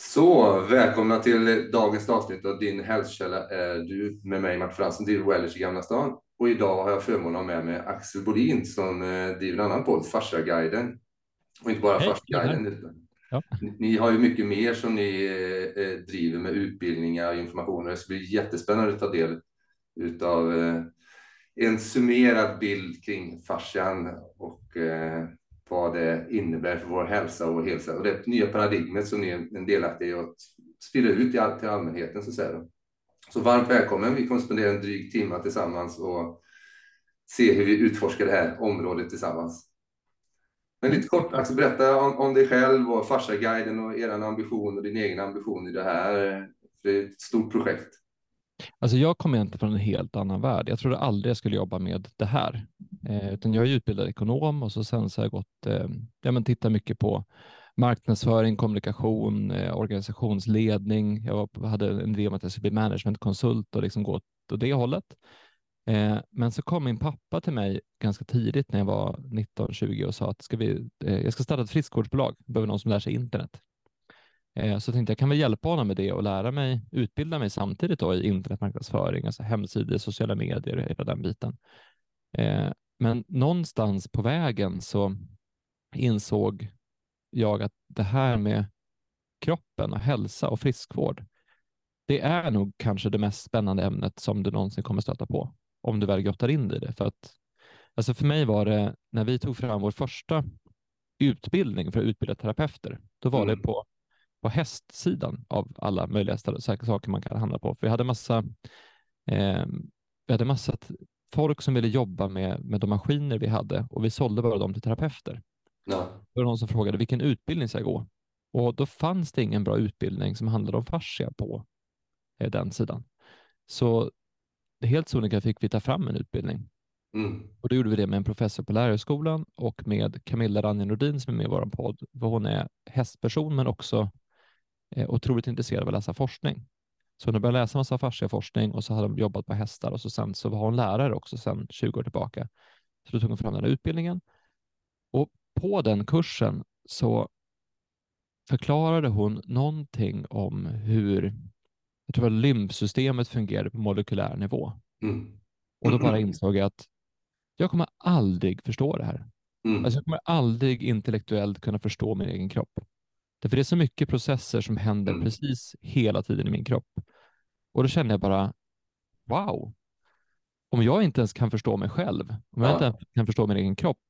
Så välkomna till dagens avsnitt av Din hälsokälla är du med mig Mart Fransson, driver Wellers i Gamla stan. Och idag har jag förmånen att ha med mig Axel Bodin som eh, driver en annan podd, Farsaguiden. Och inte bara Farsaguiden. Ja. Ni, har ju mycket mer som ni eh, eh, driver med utbildningar och informationer. Det ska bli jättespännande att ta del eh, en summerad bild kring fascian och eh, vad det innebär för vår hälsa och vår hälsa och det nya paradigmet som ni är en delaktig i att sprida ut till, allmänheten. Så, säga. så varmt välkommen. Vi kommer spendera en dryg timme tillsammans och se hur vi utforskar det här området tillsammans. Men lite kort, Axel, berätta om, om dig själv och Farsa-guiden och er ambition och din egen ambition i det här. För det är ett stort projekt. Alltså jag kommer inte från en helt annan värld. Jag trodde aldrig jag skulle jobba med det här. Eh, utan jag är utbildad ekonom och så sen så har jag gått, eh, ja men tittat mycket på marknadsföring, kommunikation, eh, organisationsledning. Jag var, hade en idé om att jag skulle bli managementkonsult och liksom gå åt det hållet. Eh, men så kom min pappa till mig ganska tidigt när jag var 19-20 och sa att ska vi, eh, jag ska starta ett friskvårdsbolag, behöver någon som lär sig internet. Eh, så jag tänkte jag kan väl hjälpa honom med det och lära mig, utbilda mig samtidigt då i internetmarknadsföring, alltså hemsidor, sociala medier, hela den biten. Eh, men någonstans på vägen så insåg jag att det här med kroppen och hälsa och friskvård, det är nog kanske det mest spännande ämnet som du någonsin kommer stöta på om du väl grottar in i det. För, att, alltså för mig var det, när vi tog fram vår första utbildning för att utbilda terapeuter, då var mm. det på på hästsidan av alla möjliga saker man kan handla på. För vi hade massa, eh, vi hade massa folk som ville jobba med, med de maskiner vi hade och vi sålde bara dem till terapeuter. Ja. Det var någon som frågade vilken utbildning ska jag gå? Och då fanns det ingen bra utbildning som handlade om fascia på eh, den sidan. Så helt sonika fick vi ta fram en utbildning. Mm. Och då gjorde vi det med en professor på Lärarhögskolan och med Camilla Ranje Nordin som är med i vår podd. För hon är hästperson men också otroligt intresserad av att läsa forskning. Så hon började läsa massa fasciaforskning och så hade hon jobbat på hästar och så sen så var hon lärare också sedan 20 år tillbaka. Så då tog hon fram den här utbildningen. Och på den kursen så förklarade hon någonting om hur jag tror att lymfsystemet fungerar på molekylär nivå. Mm. Och då bara insåg jag att jag kommer aldrig förstå det här. Mm. Alltså jag kommer aldrig intellektuellt kunna förstå min egen kropp. Därför det är så mycket processer som händer mm. precis hela tiden i min kropp. Och då känner jag bara, wow, om jag inte ens kan förstå mig själv, om jag ja. inte ens kan förstå min egen kropp,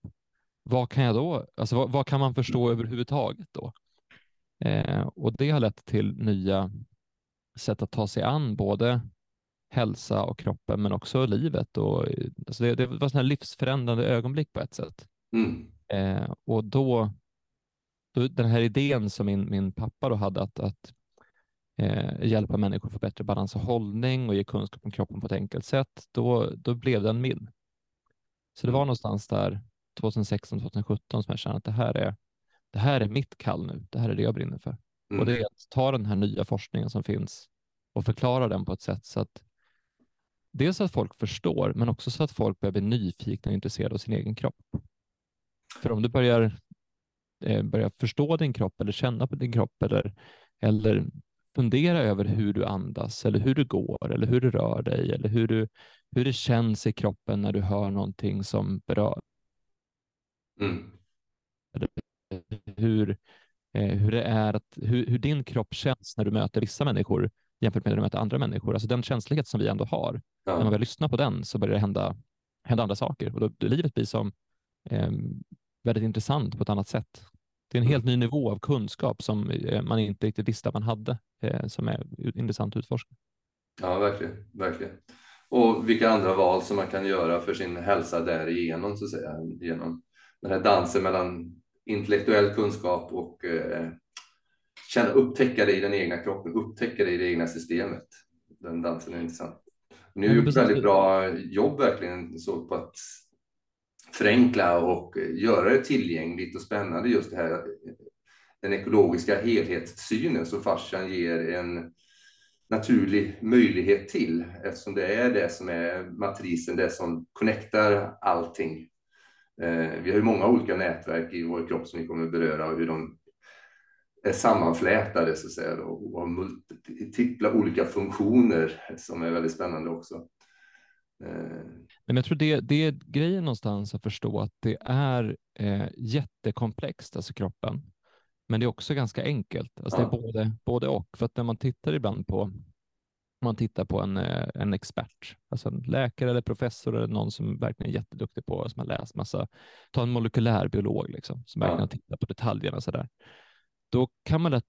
vad kan jag då, alltså vad, vad kan man förstå mm. överhuvudtaget då? Eh, och det har lett till nya sätt att ta sig an både hälsa och kroppen, men också livet. Och, alltså det, det var sådana livsförändrande ögonblick på ett sätt. Mm. Eh, och då den här idén som min, min pappa då hade att, att eh, hjälpa människor att få bättre balans och hållning och ge kunskap om kroppen på ett enkelt sätt, då, då blev den min. Så det var mm. någonstans där 2016-2017 som jag kände att det här, är, det här är mitt kall nu. Det här är det jag brinner för. Mm. Och det är att ta den här nya forskningen som finns och förklara den på ett sätt så att dels så att folk förstår, men också så att folk börjar bli nyfikna och intresserade av sin egen kropp. För om du börjar eh, börja förstå din kropp eller känna på din kropp eller, eller fundera över hur du andas eller hur du går eller hur du rör dig eller hur, du, hur det känns i kroppen när du hör någonting som berör. Mm. Hur, eh, hur det är att, hur, hur, din kropp känns när du möter vissa människor jämfört med när du möter andra människor. Alltså den känslighet som vi ändå har. Ja. När man börjar lyssna på den så börjar det hända, hända andra saker och då, livet blir som eh, väldigt intressant på ett annat sätt. Det är en helt mm. ny nivå av kunskap som eh, man inte riktigt visste att man hade, eh, som är intressant att utforska. Ja, verkligen, verkligen. Och vilka andra val som man kan göra för sin hälsa därigenom, så att säga, genom den här dansen mellan intellektuell kunskap och eh, känna, upptäcka det i den egna kroppen, upptäcka det i det egna systemet. Den dansen är intressant. Ni har gjort väldigt bra jobb verkligen så på att förenkla och göra det tillgängligt och spännande just det här den ekologiska helhetssynen som fascian ger en naturlig möjlighet till eftersom det är det som är matrisen, det som connectar allting. Eh, vi har ju många olika nätverk i vår kropp som vi kommer att beröra och hur de är sammanflätade så att säga och har multipla olika funktioner som är väldigt spännande också. Men jag tror det, det är grejen någonstans att förstå att det är eh, jättekomplext, alltså kroppen. Men det är också ganska enkelt. Alltså ja. Det är både, både och. För att när man tittar ibland på man tittar på en, eh, en expert, alltså en läkare eller professor eller någon som verkligen är jätteduktig på, som har läst massa, ta en molekylärbiolog liksom, som verkligen ja. har tittat på detaljerna så där. Då kan man lätt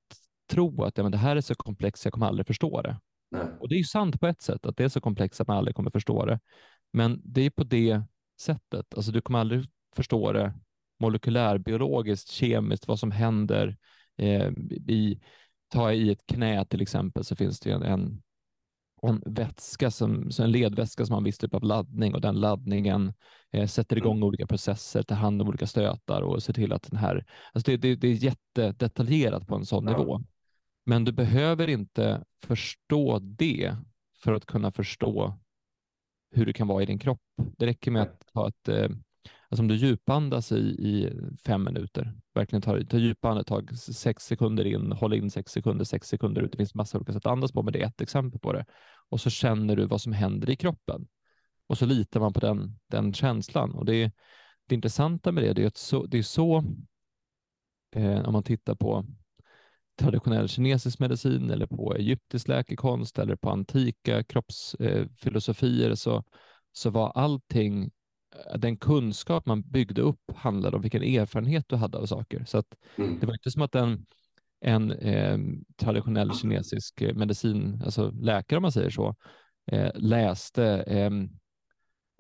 tro att ja, men det här är så komplext, jag kommer aldrig förstå det. Nej. Och det är ju sant på ett sätt, att det är så komplext att man aldrig kommer förstå det. Men det är på det sättet, alltså du kommer aldrig förstå det molekylärbiologiskt, kemiskt, vad som händer eh, i, ta i ett knä till exempel, så finns det en, en en vätska, som, en ledvätska som har en viss typ av laddning och den laddningen eh, sätter igång mm. olika processer, tar hand om olika stötar och ser till att den här, alltså det, det, det är jättedetaljerat på en sån ja. nivå. Men du behöver inte förstå det för att kunna förstå hur det kan vara i din kropp. Det räcker med att ha ett eh, Alltså om du djupandas i, i fem minuter, verkligen tar, tar djupa andetag, sex sekunder in, håll in sex sekunder, sex sekunder ut. Det finns massa olika sätt att andas på, men det är ett exempel på det. Och så känner du vad som händer i kroppen. Och så litar man på den, den känslan. Och det, det intressanta med det, det är att så, det är så eh, om man tittar på traditionell kinesisk medicin eller på egyptisk läkekonst eller på antika kroppsfilosofier eh, så, så var allting Eh, den kunskap man byggde upp handlade om vilken erfarenhet du hade av saker. Så att mm. det var inte som att en, en eh, traditionell kinesisk medicin, alltså läkare om man säger så, eh, läste eh,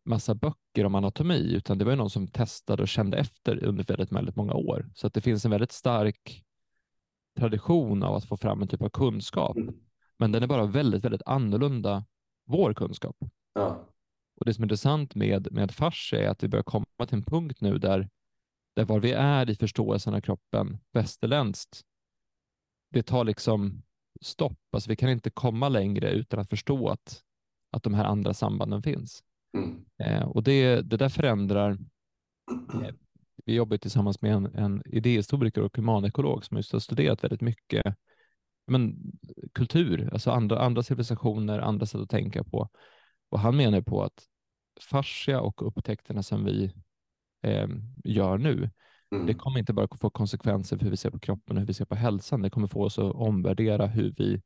massa böcker om anatomi, utan det var ju någon som testade och kände efter under väldigt, väldigt många år. Så att det finns en väldigt stark tradition av att få fram en typ av kunskap, mm. men den är bara väldigt, väldigt annorlunda vår kunskap. Ja. Och det som är intressant med, med fascia är att vi börjar komma till en punkt nu där, där var vi är i förståelsen av kroppen västerländskt, det tar liksom stopp. Alltså vi kan inte komma längre utan att förstå att, att de här andra sambanden finns. Mm. Eh, och det, det där förändrar eh, vi jobbar tillsammans med en, en idéhistoriker och humanekolog som just har studerat väldigt mycket men, kultur, alltså andra, andra civilisationer, andra sätt att tänka på. Och han menar på att fascia och upptäckterna som vi eh, gör nu, mm. det kommer inte bara få konsekvenser för hur vi ser på kroppen och hur vi ser på hälsan. Det kommer få oss att omvärdera hur vi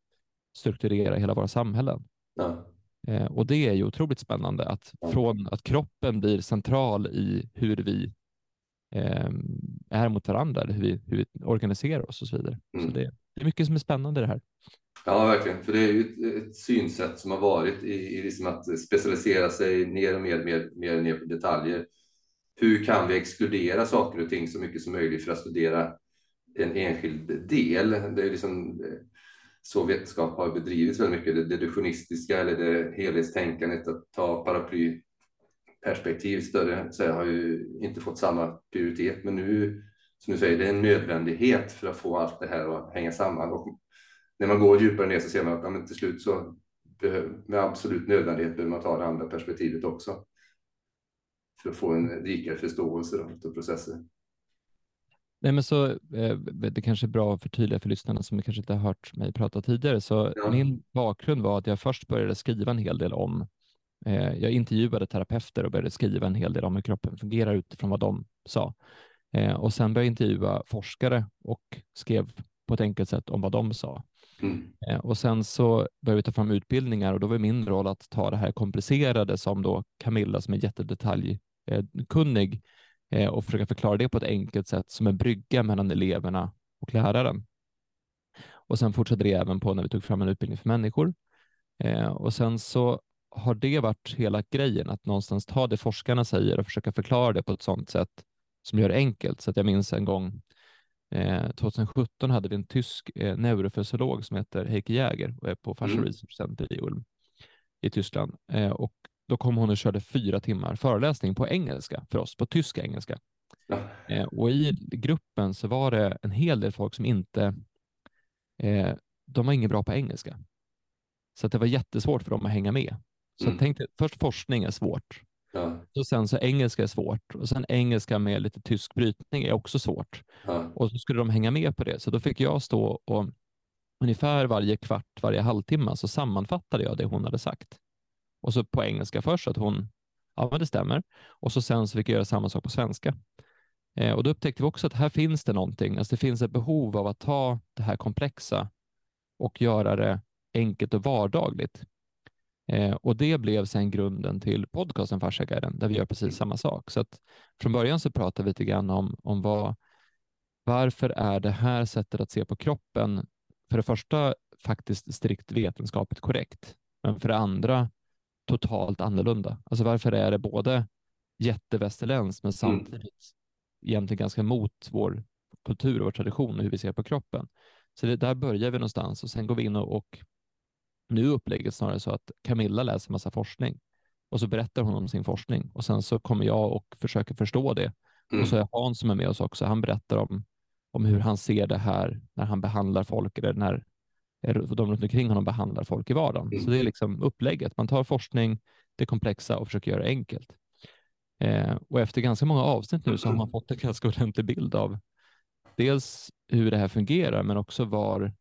strukturerar hela våra samhällen. Ja. Eh, och det är ju otroligt spännande att från att kroppen blir central i hur vi eh, är mot varandra, eller hur vi, hur vi organiserar oss och så vidare. Mm. Så det, det är mycket som är spännande i det här. Ja, verkligen. För det är ju ett, ett synsätt som har varit i, i liksom att specialisera sig mer och mer, mer, mer ner på detaljer. Hur kan vi exkludera saker och ting så mycket som möjligt för att studera en enskild del? Det är liksom så vetenskap har bedrivits väldigt mycket. Det deduktionistiska eller det helhetstänkandet, att ta paraplyperspektiv större, så har ju inte fått samma prioritet. Men nu, som du säger, det är en nödvändighet för att få allt det här att hänga samman. Och när man går djupare ner så ser man att ja, till slut så med absolut nödvändighet behöver man ta det andra perspektivet också. För att få en rikare förståelse av processer. Nej, men så, eh, det kanske är bra att förtydliga för lyssnarna som kanske inte har hört mig prata tidigare. Så ja. Min bakgrund var att jag först började skriva en hel del om, jag intervjuade terapeuter och började skriva en hel del om hur kroppen fungerar utifrån vad de sa. Eh, och sen började jag intervjua forskare och skrev på ett enkelt sätt om vad de sa. Mm. Eh, och sen så började vi ta fram utbildningar och då var min roll att ta det här komplicerade som då Camilla som är jättedetaljkunnig eh, och försöka förklara det på ett enkelt sätt som en brygga mellan eleverna och läraren. Och sen fortsatte det även på när vi tog fram en utbildning för människor. Eh, och sen så har det varit hela grejen, att någonstans ta det forskarna säger och försöka förklara det på ett sådant sätt som gör det enkelt. Så att jag minns en gång 2017 eh, hade vi en tysk eh, neurofysiolog som heter Heike Jäger och är på Fascia mm. Research Center i Ulm i Tyskland. Eh, och då kom hon och körde fyra timmar föreläsning på engelska för oss, på tysk engelska. Ja. och i gruppen så var det en hel del folk som inte, de var inget bra på engelska. Så det var jättesvårt för dem att hänga med. Så mm. jag tänkte, först forskning är svårt. Ja. Och sen så engelska är svårt och sen engelska med lite tysk brytning är också svårt. Ja. Och så skulle de hänga med på det. Så då fick jag stå och ungefär varje kvart, varje halvtimme så sammanfattade jag det hon hade sagt. Och så på engelska först att hon, ja men det stämmer. Och så sen så fick jag göra samma sak på svenska. Eh, och då upptäckte vi också att här finns det någonting, alltså det finns ett behov av att ta det här komplexa och göra det enkelt och vardagligt. Eh, och det blev sen grunden till podcasten Farsaguiden där vi gör precis samma sak. Så att från början så pratade vi lite grann om, om vad, varför är det här sättet att se på kroppen för det första faktiskt strikt vetenskapligt korrekt, men för det andra totalt annorlunda. Alltså varför är det både jättevästerländskt men samtidigt egentligen ganska mot vår kultur och vår tradition och hur vi ser på kroppen. Så det, där börjar vi någonstans och sen går vi in och, och nu är upplägget snarare så att Camilla läser massa forskning och så berättar hon om sin forskning och sen så kommer jag och försöker förstå det. Mm. Och så är Hans som är med oss också. Han berättar om, om hur han ser det här när han behandlar folk eller när de runt omkring honom behandlar folk i vardagen. Mm. Så det är liksom upplägget. Man tar forskning, det komplexa och försöker göra det enkelt. Eh, och efter ganska många avsnitt nu så har man fått en ganska ordentlig bild av dels hur det här fungerar, men också var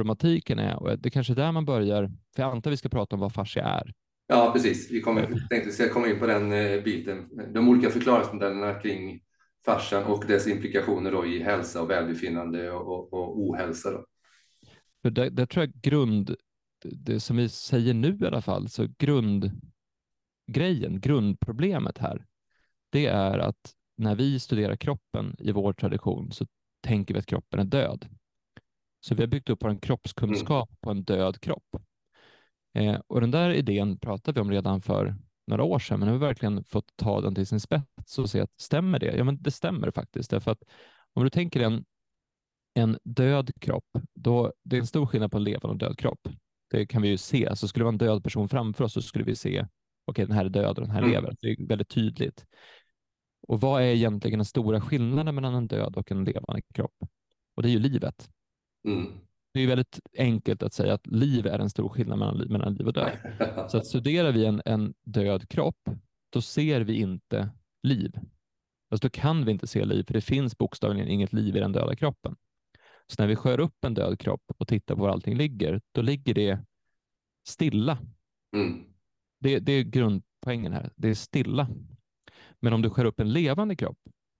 problematiken är. Och det kanske är där man börjar, för jag antar vi ska prata om vad fascia är. Ja, precis. Vi kommer, tänkte vi ska komma in på den eh, biten. De olika förklaringsmodellerna kring fascian och dess implikationer då i hälsa och välbefinnande och, och, ohälsa. Då. För det, det tror jag grund, det som vi säger nu i alla fall, så grundgrejen, grundproblemet här, det är att när vi studerar kroppen i vår tradition så tänker vi att kroppen är död. Så vi har byggt upp vår kroppskunskap mm. på en död kropp. Eh, och den där idén pratade vi om redan för några år sedan, men nu har vi verkligen fått ta den till sin spets och se att stämmer det? Ja, men det stämmer faktiskt, därför att om du tänker en, en död kropp, då det är en stor skillnad på en levande och död kropp. Det kan vi ju se. Så skulle det vara en död person framför oss så skulle vi se, okej, okay, den här är död och den här mm. lever. Det är väldigt tydligt. Och vad är egentligen den stora skillnaden mellan en död och en levande kropp? Och det är ju livet. Mm. Det är väldigt enkelt att säga att liv är en stor skillnad mellan, mellan liv och död. Så att studerar vi en, en död kropp, då ser vi inte liv. Alltså då kan vi inte se liv, för det finns bokstavligen inget liv i den döda kroppen. Så när vi skär upp en död kropp och tittar på var allting ligger, då ligger det stilla. Mm. Det, det är grundpoängen här. Det är stilla. Men om du skär upp en levande kropp,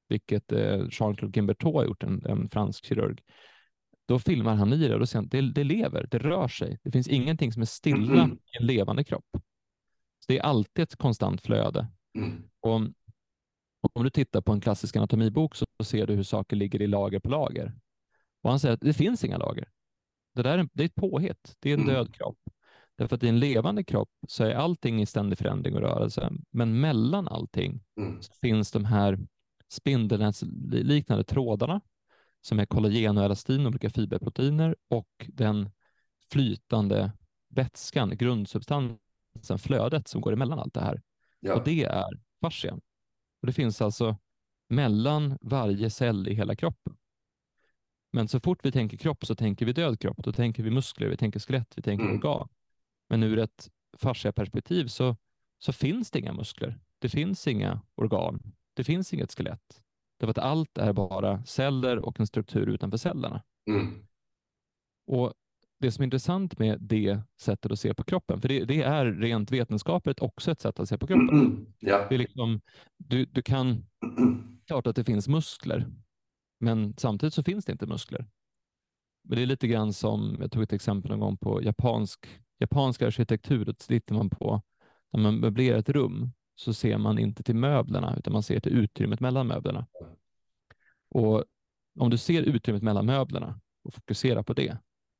vilket eh, Jean-Claude Guimberteau har gjort, en, en fransk kirurg, då filmar han i det och då säger han, det, det lever, det rör sig. Det finns ingenting som är stilla Mm. i en levande kropp. Så det är alltid ett konstant flöde. Mm. Och om, om du tittar på en klassisk anatomibok så ser du hur saker ligger i lager på lager. Och han säger att det finns inga lager. Det där är, det är ett påhitt. Det är en Mm. död kropp. Därför att i en levande kropp så är allting i ständig förändring och rörelse. Men mellan allting Mm. så finns de här spindelnätsliknande trådarna som är kollagen och elastin, olika fiberproteiner och den flytande vätskan, grundsubstansen, flödet som går emellan allt det här. Ja. Och det är fascia. Och det finns alltså mellan varje cell i hela kroppen. Men så fort vi tänker kropp så tänker vi död kropp. Då tänker vi muskler, vi tänker skelett, vi tänker Mm. organ. Men ur ett fasciaperspektiv så, så finns det inga muskler. Det finns inga organ. Det finns inget skelett. Därför att allt är bara celler och en struktur utanför cellerna. Mm. Och det som är intressant med det sättet att se på kroppen, för det, det är rent vetenskapligt också ett sätt att se på kroppen. Mm. Ja. Det är liksom, du, du kan, klart att det finns muskler, men samtidigt så finns det inte muskler. Men det är lite grann som, jag tog ett exempel någon gång på japansk, japansk arkitektur, då tittar man på, när man möblerar ett rum, så ser man inte till möblerna, utan man ser till utrymmet mellan möblerna. Och om du ser utrymmet mellan möblerna och fokuserar på det,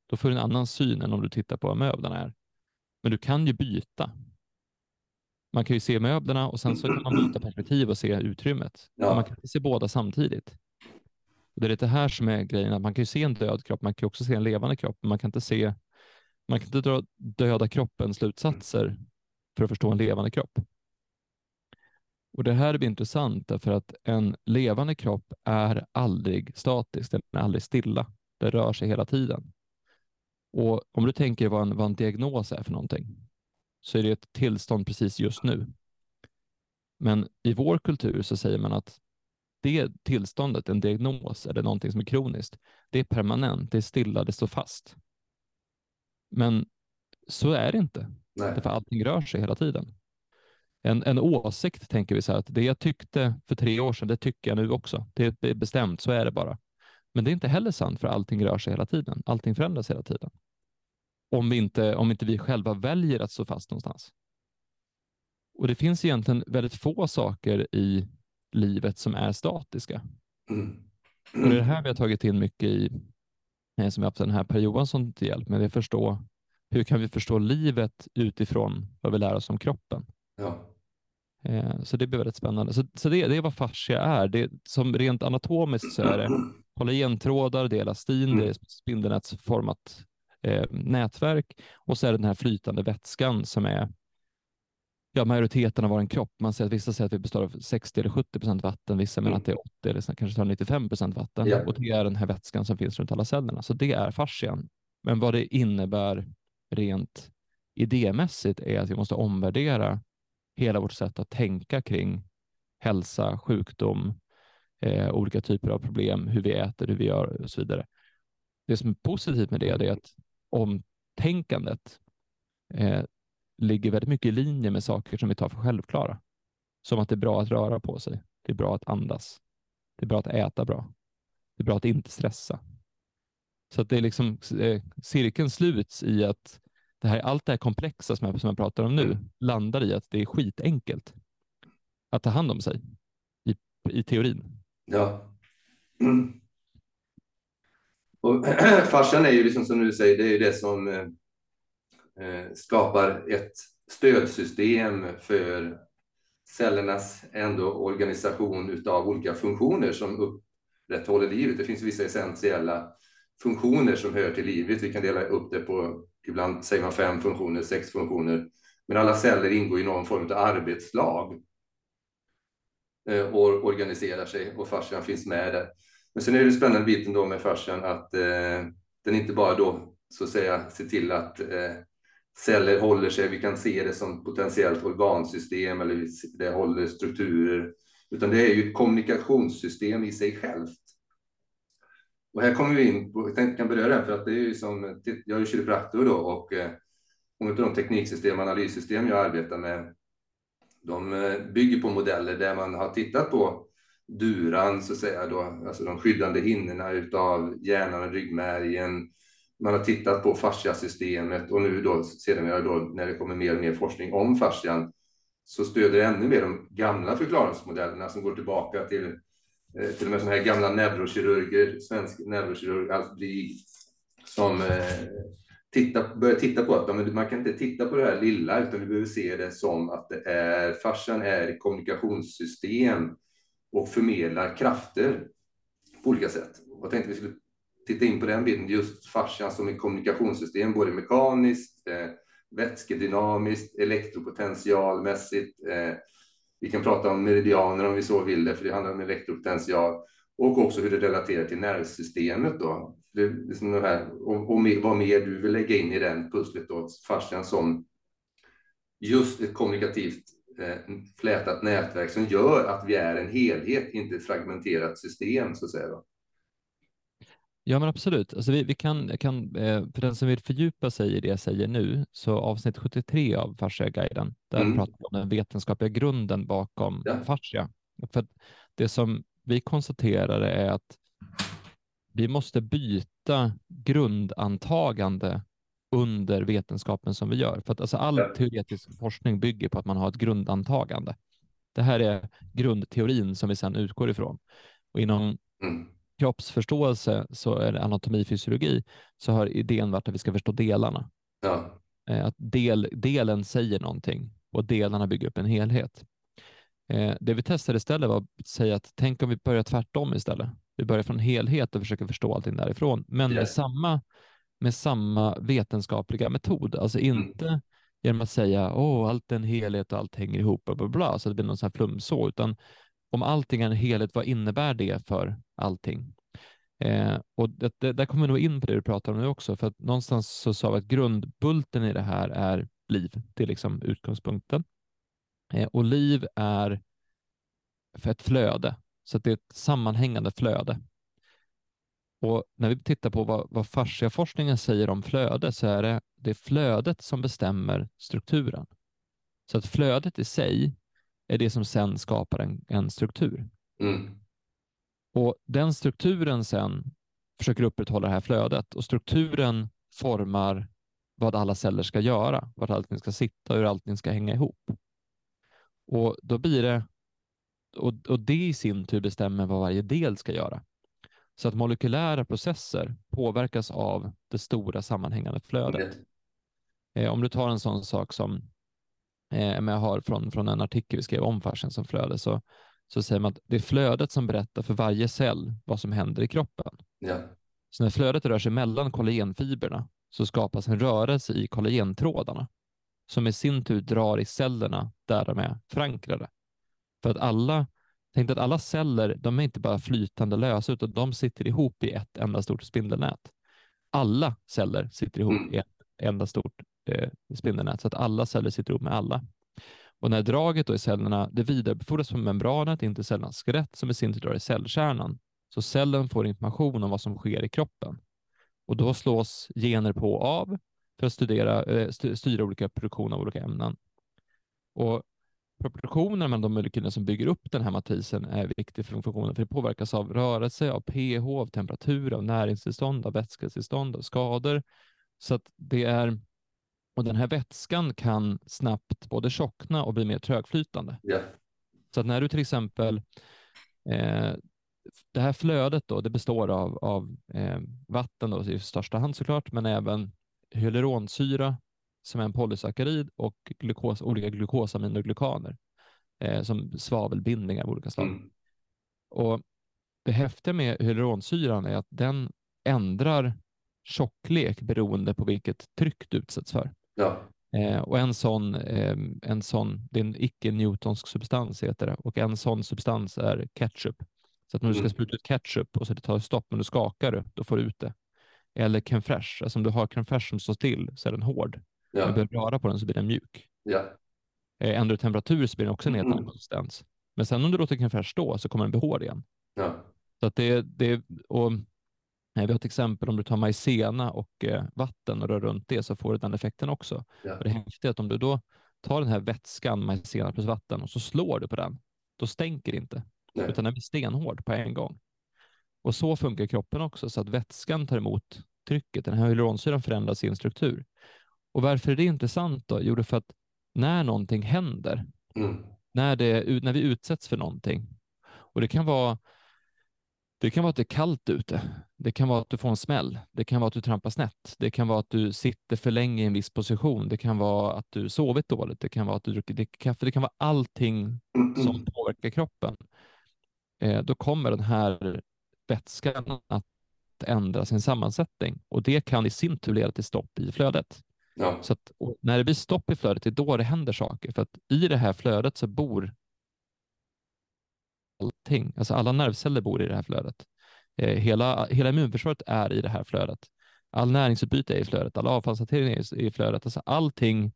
då får du en annan syn än om du tittar på vad möblerna är. Men du kan ju byta. Man kan ju se möblerna och sen så kan man byta perspektiv och se utrymmet. Ja. Man kan se båda samtidigt. Och det är det här som är grejen, att man kan ju se en död kropp, man kan också se en levande kropp, men man kan inte se, man kan inte dra döda kroppen slutsatser för att förstå en levande kropp. Och det här blir intressant därför att en levande kropp är aldrig statisk, den är aldrig stilla. Den rör sig hela tiden. Och om du tänker vad en, vad en diagnos är för någonting, så är det ett tillstånd precis just nu. Men i vår kultur så säger man att det tillståndet, en diagnos eller någonting som är kroniskt, det är permanent, det är stilla, det står fast. Men så är det inte, Nej. för allting rör sig hela tiden. En, en åsikt tänker vi så här att det jag tyckte för tre år sedan, det tycker jag nu också. Det är bestämt, så är det bara. Men det är inte heller sant för allting rör sig hela tiden. Allting förändras hela tiden. Om, vi inte, om inte vi själva väljer att stå fast någonstans. Och det finns egentligen väldigt få saker i livet som är statiska. Och det är det här vi har tagit in mycket i, eh, som vi har haft den här Per Johansson till hjälp med, det är förstå hur kan vi förstå livet utifrån vad vi lär oss om kroppen. Ja. Eh, så det blir väldigt spännande. Så, så det, det är vad fascia är. Det, som rent anatomiskt så är det kollagentrådar, det är elastin, det är spindelnätsformat eh, nätverk och så är det den här flytande vätskan som är ja, majoriteten av vår kropp. Man säger att vissa säger att vi består av 60 eller 70 procent vatten, vissa menar att det är 80 eller kanske 95 procent vatten. Ja. Och det är den här vätskan som finns runt alla cellerna. Så det är fascian. Men vad det innebär rent idémässigt är att vi måste omvärdera hela vårt sätt att tänka kring hälsa, sjukdom, eh, olika typer av problem, hur vi äter, hur vi gör och så vidare. Det som är positivt med det är att omtänkandet eh, ligger väldigt mycket i linje med saker som vi tar för självklara. Som att det är bra att röra på sig. Det är bra att andas. Det är bra att äta bra. Det är bra att inte stressa. Så att det är liksom eh, cirkeln sluts i att det här, allt det här komplexa som jag, som jag pratar om nu landar i att det är skitenkelt att ta hand om sig i, i teorin. Ja. Mm. Och fascian är ju liksom som du säger, det är ju det som eh, eh, skapar ett stödsystem för cellernas ändå organisation utav olika funktioner som upprätthåller livet. Det finns vissa essentiella funktioner som hör till livet. Vi kan dela upp det på, ibland säger man fem funktioner, sex funktioner. Men alla celler ingår i någon form av arbetslag eh, och organiserar sig och fascian finns med där. Men sen är det spännande biten då med fascian att eh, den inte bara då så att säga ser till att eh, celler håller sig, vi kan se det som potentiellt organsystem eller det håller strukturer, utan det är ju ett kommunikationssystem i sig självt. Och här kommer vi in på, jag tänkte kan beröra det, för att det är ju som, jag är ju kiropraktor då och eh, många av de tekniksystem och analyssystem jag arbetar med, de eh, bygger på modeller där man har tittat på duran, så att säga, då, alltså de skyddande hinnorna utav hjärnan och ryggmärgen. Man har tittat på fasciasystemet och nu då, sedan då, när det kommer mer och mer forskning om fascian, så stöder det ännu mer de gamla förklaringsmodellerna som går tillbaka till Eh, till och med sådana här gamla neurokirurger, svensk neurokirurg Alf Brig, som eh, titta, börjar titta på att man kan inte titta på det här lilla, utan vi behöver se det som att det är, fascian är kommunikationssystem och förmedlar krafter på olika sätt. Jag tänkte vi skulle titta in på den bilden, just fascian som ett kommunikationssystem, både mekaniskt, eh, vätskedynamiskt, elektropotentialmässigt. Eh, vi kan prata om meridianer om vi så vill det, för det handlar om elektropotential och också hur det relaterar till nervsystemet. Då. Det, liksom det här, och, och med, vad mer du vill lägga in i den pusslet, då, fascian som just ett kommunikativt eh, flätat nätverk som gör att vi är en helhet, inte ett fragmenterat system så att säga. Då. Ja, men absolut. Alltså vi, vi kan, kan, eh, för den som vill fördjupa sig i det jag säger nu, så avsnitt 73 av Fascia-guiden, där mm. pratar vi om den vetenskapliga grunden bakom ja. fascia. För det som vi konstaterar är att vi måste byta grundantagande under vetenskapen som vi gör. För att alltså all teoretisk forskning bygger på att man har ett grundantagande. Det här är grundteorin som vi sedan utgår ifrån. Och inom mm. Kroppsförståelse, så är det anatomi fysiologi, så har idén varit att vi ska förstå delarna. Ja. Eh, att del, delen säger någonting och delarna bygger upp en helhet. Eh, det vi testade istället var att säga att tänk om vi börjar tvärtom istället. Vi börjar från helhet och försöker förstå allting därifrån, men med samma med samma vetenskapliga metod, alltså mm. inte mm. genom att säga åh, allt är en helhet och allt hänger ihop och bla, bla, så det blir någon sån här flum så, utan om allting är en helhet, vad innebär det för allting? Eh, och det, det, där kommer vi nog in på det du pratar om nu också, för att någonstans så sa vi att grundbulten i det här är liv. Det är liksom utgångspunkten. Eh, och liv är för ett flöde. Så det är ett sammanhängande flöde. Och när vi tittar på vad, vad fasciaforskningen säger om flöde så är det, det är flödet som bestämmer strukturen. Så att flödet i sig är det som sen skapar en, en struktur. Mm. Och den strukturen sen försöker upprätthålla det här flödet och strukturen formar vad alla celler ska göra, vart allting ska sitta och hur allting ska hänga ihop. Och då blir det, och, och det i sin tur bestämmer vad varje del ska göra. Så att molekylära processer påverkas av det stora sammanhängande flödet. Eh, om du tar en sån sak som eh, jag har från, från en artikel vi skrev om fascian som flöde, så, så säger man att det är flödet som berättar för varje cell vad som händer i kroppen. Ja. Så när flödet rör sig mellan kollagenfibrerna så skapas en rörelse i kollagentrådarna som i sin tur drar i cellerna där de är förankrade. För att alla, tänk att alla celler, de är inte bara flytande lösa, utan de sitter ihop i ett enda stort spindelnät. Alla celler sitter ihop Mm. i ett enda stort eh, spindelnät, så att alla celler sitter ihop med alla. Och när draget då i cellerna, det vidarebefordras från membranet in till cellernas skelett, som i sin tur drar i cellkärnan. Så cellen får information om vad som sker i kroppen. Och då slås gener på och av för att studera, eh, st- styra olika produktion av olika ämnen. Och proportionerna mellan de molekyler som bygger upp den här matrisen är viktig för funktionen, för det påverkas av rörelse, av pH, av temperatur, av näringstillstånd, av vätsketillstånd, av skador. Så att det är, och den här vätskan kan snabbt både tjockna och bli mer trögflytande. Ja. Så att när du till exempel, eh, det här flödet då, det består av, av eh, vatten då, i största hand såklart, men även hyaluronsyra som är en polysackarid och glukos, olika glukosaminer och glukaner eh, som svavelbindningar av olika slag. Mm. Och det häftiga med hyaluronsyran är att den ändrar tjocklek beroende på vilket tryck du utsätts för. Ja. Eh, och en sån, eh, en sån, det är en icke-newtonsk substans heter det, och en sån substans är ketchup. Så att när du ska Mm. spruta ut ketchup och så det tar stopp, men du skakar det, då får du ut det. Eller crème fraîche, alltså om du har crème fraîche som står still så är den hård. När du Ja. börjar röra på den så blir den mjuk. Ja. Eh, ändrar du temperatur så blir den också en helt annan Mm. konsistens. Men sen om du låter crème fraîche stå så kommer den bli hård igen. Ja. Så att det, det, och, vi har ett exempel om du tar majsena och eh, vatten och rör runt det så får du den effekten också. Ja. Och det häftiga är att om du då tar den här vätskan, majsena plus vatten och så slår du på den, då stänker det inte, Nej. utan den blir stenhård på en gång. Och så funkar kroppen också, så att vätskan tar emot trycket. Den här hyaluronsyran förändrar sin struktur. Och varför är det intressant då? Jo, det för att när någonting händer, Mm. när, det, när vi utsätts för någonting, och det kan vara det kan vara att det är kallt ute. Det kan vara att du får en smäll. Det kan vara att du trampar snett. Det kan vara att du sitter för länge i en viss position. Det kan vara att du sovit dåligt. Det kan vara att du druckit mycket kaffe. Det kan vara allting som påverkar kroppen. Eh, då kommer den här vätskan att ändra sin sammansättning och det kan i sin tur leda till stopp i flödet. Ja. Så att, när det blir stopp i flödet, det är då det händer saker. För att i det här flödet så bor allting. Alltså alla nervceller bor i det här flödet. Eh, hela, hela immunförsvaret är i det här flödet. All näringsutbyte är i flödet, all avfallshantering är i- i flödet. Alltså allting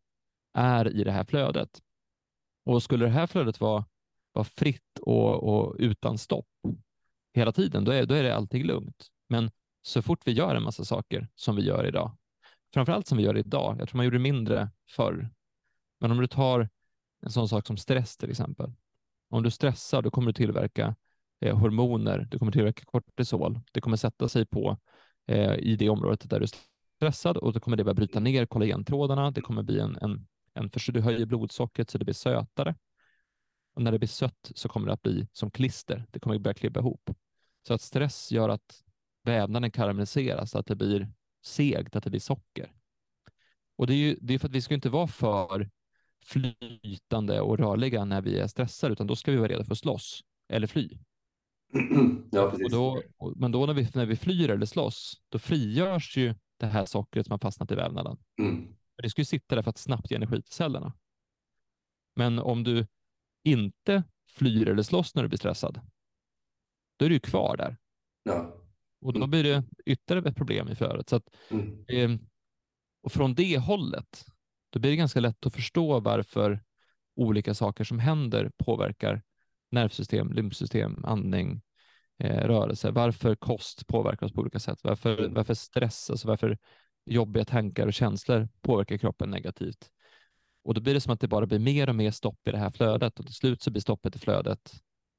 är i det här flödet. Och skulle det här flödet vara, vara fritt och, och utan stopp hela tiden, då är, då är det allting lugnt. Men så fort vi gör en massa saker som vi gör idag, framförallt som vi gör idag, jag tror man gjorde mindre förr, men om du tar en sån sak som stress till exempel. Om du stressar, då kommer du tillverka eh, hormoner, du kommer tillverka kortisol, det kommer sätta sig på eh, i det området där du är stressad och då kommer det börja bryta ner kollagentrådarna, det kommer bli en, en, en för du höjer blodsockret så det blir sötare. Och när det blir sött så kommer det att bli som klister, det kommer börja klibba ihop. Så att stress gör att vävnaden karamelliseras, att det blir segt, att det blir socker. Och det är ju det är för att vi ska inte vara för flytande och rörliga när vi är stressade, utan då ska vi vara redo för att slåss eller fly. ja, precis. Och då, men då när vi, när vi flyr eller slåss, då frigörs ju det här sockret som har fastnat i vävnaden. Mm. Det ska ju sitta där för att snabbt ge energi till cellerna. Men om du inte flyr eller slåss när du blir stressad, då är du ju kvar där. Ja. Och då Mm. blir det ytterligare ett problem i. Så att, Mm. eh, och från det hållet, då blir det ganska lätt att förstå varför olika saker som händer påverkar nervsystem, lymfsystem, andning, eh, rörelse. Varför kost påverkar oss på olika sätt. Varför, Mm. varför stress, alltså varför jobbiga tankar och känslor påverkar kroppen negativt. Och då blir det som att det bara blir mer och mer stopp i det här flödet och till slut så blir stoppet i flödet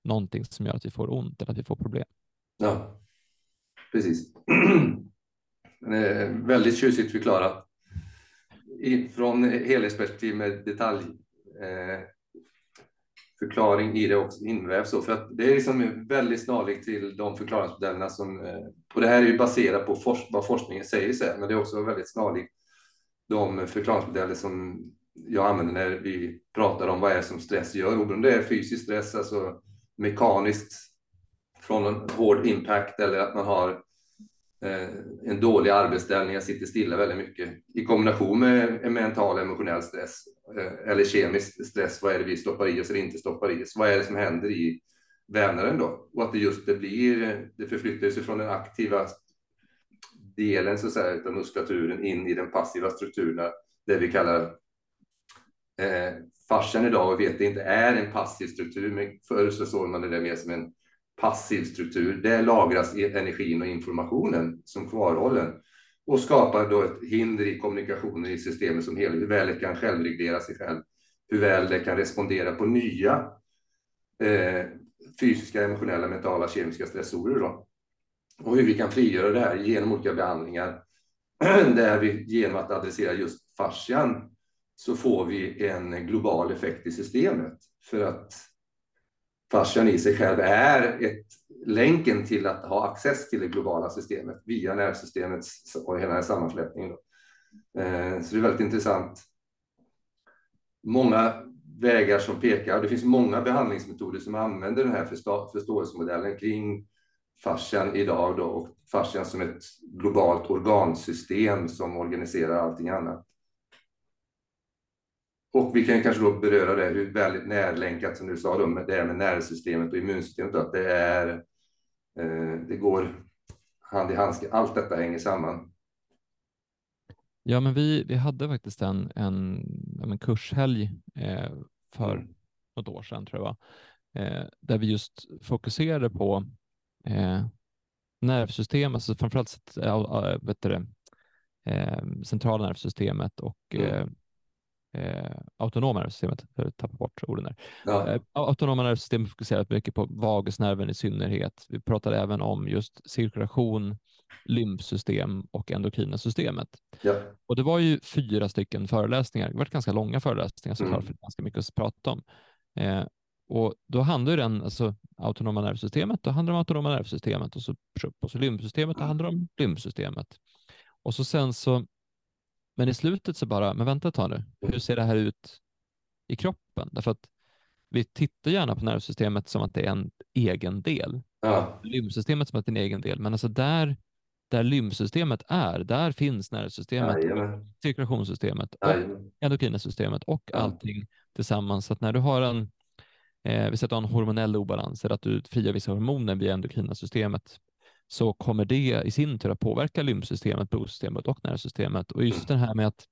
någonting som gör att vi får ont eller att vi får problem. Ja, precis. Eh, väldigt tjusigt förklarat. Från helhetsperspektiv med detalj eh, förklaring i det också invävs. Så, för att det är liksom väldigt snarlikt till de förklaringsmodellerna som... Eh, och det här är ju baserat på forsk, vad forskningen säger sig, men det är också väldigt snarlikt de förklaringsmodeller som jag använder när vi pratar om vad är som stress gör. Oberoende om det är fysisk stress, alltså mekaniskt från en hård impact eller att man har Eh, en dålig arbetsställning, jag sitter stilla väldigt mycket i kombination med en mental emotionell stress eh, eller kemisk stress. Vad är det vi stoppar i oss eller inte stoppar i oss? Vad är det som händer i vävnaden då? Och att det just det blir, det förflyttar sig från den aktiva delen så att säga, av muskulaturen in i den passiva strukturen, det vi kallar eh, fascian idag och vet det inte är en passiv struktur, men förr så såg man det där mer som en passiv struktur. Där lagras e- energin och informationen som kvarhållen och skapar då ett hinder i kommunikationen i systemet som helhet. Hur väl det kan självreglera sig själv, hur väl det kan respondera på nya eh, fysiska, emotionella, mentala, kemiska stressorer. Då. Och hur vi kan frigöra det här genom olika behandlingar där vi genom att adressera just fascian så får vi en global effekt i systemet för att fascian i sig själv är ett länken till att ha access till det globala systemet via nervsystemet och hela den här sammanflätningen. Eh, så det är väldigt intressant. Många vägar som pekar. Det finns många behandlingsmetoder som använder den här förståelsemodellen kring fascian idag då, och fascian som ett globalt organsystem som organiserar allting annat. Och vi kan kanske då beröra det hur väldigt närlänkat som du sa då med det här med nervsystemet och immunsystemet att det är. Eh, det går hand i handske. Allt detta hänger samman. Ja, men vi, vi hade faktiskt en, en, en kurshelg eh, för mm. något år sedan tror jag eh, där vi just fokuserade på eh, nervsystem, alltså framförallt äh, vet du, eh, centrala nervsystemet och mm. Eh, autonoma nervsystemet, jag tappar bort orden där. Ja. Eh, autonoma nervsystemet fokuserar mycket på vagusnerven i synnerhet. Vi pratade även om just cirkulation, lymfsystem och endokrina systemet. Ja. Och det var ju fyra stycken föreläsningar, det var ganska långa föreläsningar såklart, mm. för ganska mycket att prata om. Eh, och då handlar den, alltså autonoma nervsystemet, då handlar det om autonoma nervsystemet och så, och så lymfsystemet, då handlar det om lymfsystemet. Och så sen så, men i slutet så bara, men vänta ett tag nu, hur ser det här ut i kroppen? Därför att vi tittar gärna på nervsystemet som att det är en egen del. Ja. Lymfsystemet som att det är en egen del, men alltså där, där lymfsystemet är, där finns nervsystemet, och cirkulationssystemet och endokrina systemet och Ja. allting tillsammans. Så att när du har en eh, vi säger att du har en hormonell obalans eller att du friar vissa hormoner via endokrina systemet så kommer det i sin tur att påverka lymfsystemet, blodsystemet och nervsystemet. Och just det här med att,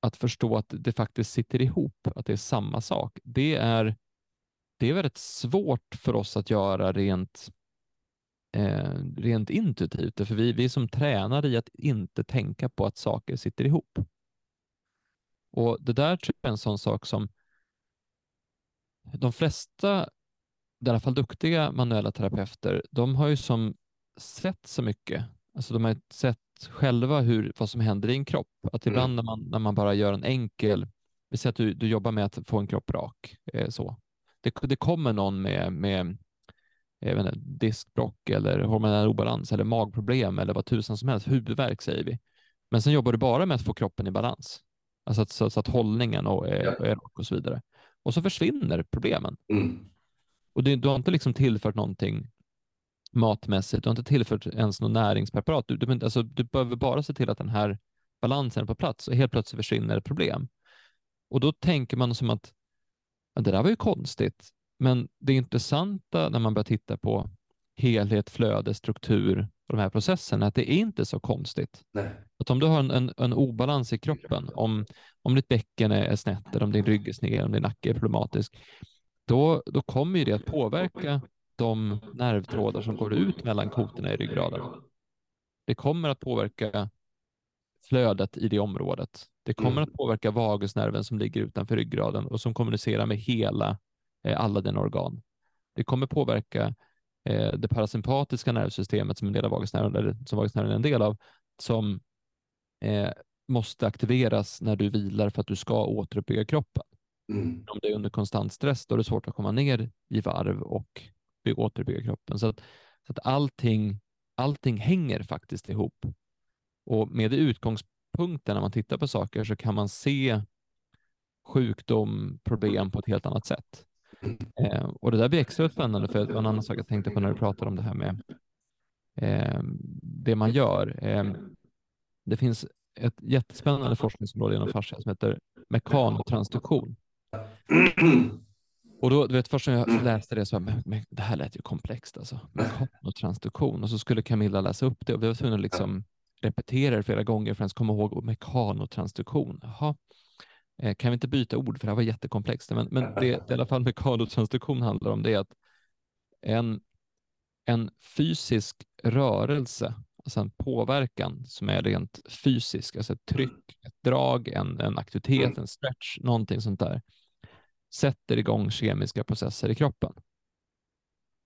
att förstå att det faktiskt sitter ihop, att det är samma sak, det är, det är väldigt svårt för oss att göra rent, eh, rent intuitivt, för vi, vi är som tränade i att inte tänka på att saker sitter ihop. Och det där tror jag är en sån sak som de flesta, i alla fall duktiga manuella terapeuter, de har ju som sett så mycket. Alltså de har sett själva hur, vad som händer i en kropp. Att ibland Mm. när, man, när man bara gör en enkel, vi säger att du, du jobbar med att få en kropp rak, eh, så. Det, det kommer någon med, med jag inte, eller hormonell obalans eller magproblem eller vad tusan som helst, huvudvärk säger vi. Men sen jobbar du bara med att få kroppen i balans. Alltså att, så, så att hållningen och, är, Ja. är rak och så vidare. Och så försvinner problemen. Mm. Och det, du har inte liksom tillfört någonting matmässigt, du har inte tillfört ens något näringspreparat. Du, du, alltså, du behöver bara se till att den här balansen är på plats och helt plötsligt försvinner ett problem. Och då tänker man som att ja, det där var ju konstigt. Men det intressanta när man börjar titta på helhet, flöde, struktur och de här processerna, är att det är inte så konstigt. Nej. Att om du har en, en, en obalans i kroppen, om, om ditt bäcken är, är snett, eller om din rygg är sned, om din nacke är problematisk, då, då kommer ju det att påverka de nervtrådar som går ut mellan kotorna i ryggraden. Det kommer att påverka flödet i det området. Det kommer mm. att påverka vagusnerven som ligger utanför ryggraden och som kommunicerar med hela, eh, alla dina organ. Det kommer påverka eh, det parasympatiska nervsystemet som en del av vagusnerven, eller som vagusnerven är en del av, som eh, måste aktiveras när du vilar för att du ska återuppbygga kroppen. Mm. Om det är under konstant stress, då är det svårt att komma ner i varv och återbygga kroppen. Så att, så att allting, allting hänger faktiskt ihop. Och med utgångspunkten när man tittar på saker så kan man se sjukdom, problem på ett helt annat sätt. Eh, och det där blir extra spännande för det var en annan sak jag tänkte på när du pratade om det här med eh, det man gör. Eh, det finns ett jättespännande forskningsområde inom fascia som heter mekanotransduktion. Och då, du vet, först när jag läste det så men, men det här lät ju komplext alltså. Mekanotransduktion. Och så skulle Camilla läsa upp det och vi var tvungna att liksom repetera det flera gånger för att ens komma ihåg mekanotransduktion. Jaha. Eh, kan vi inte byta ord för det här var jättekomplext. Men, men det, det i alla fall mekanotransduktion handlar om det är att en, en fysisk rörelse alltså en påverkan som är rent fysisk, alltså ett tryck, ett drag, en, en aktivitet, mm. en stretch, någonting sånt där, sätter igång kemiska processer i kroppen.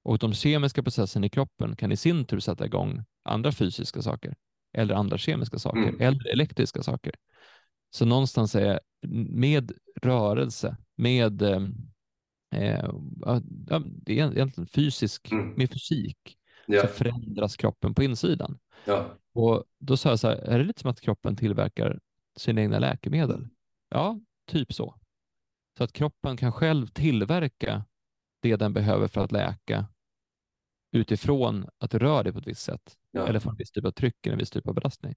Och de kemiska processerna i kroppen kan i sin tur sätta igång andra fysiska saker eller andra kemiska saker mm. eller elektriska saker. Så någonstans är med rörelse, med eh, eh ja, egentligen fysisk, mm. med fysik, ja. så förändras kroppen på insidan. Ja. Och då sa jag så här, är det lite som att kroppen tillverkar sina egna läkemedel? Ja, typ så. Så att kroppen kan själv tillverka det den behöver för att läka utifrån att du rör dig på ett visst sätt ja. eller får en viss typ av tryck eller en viss typ av belastning.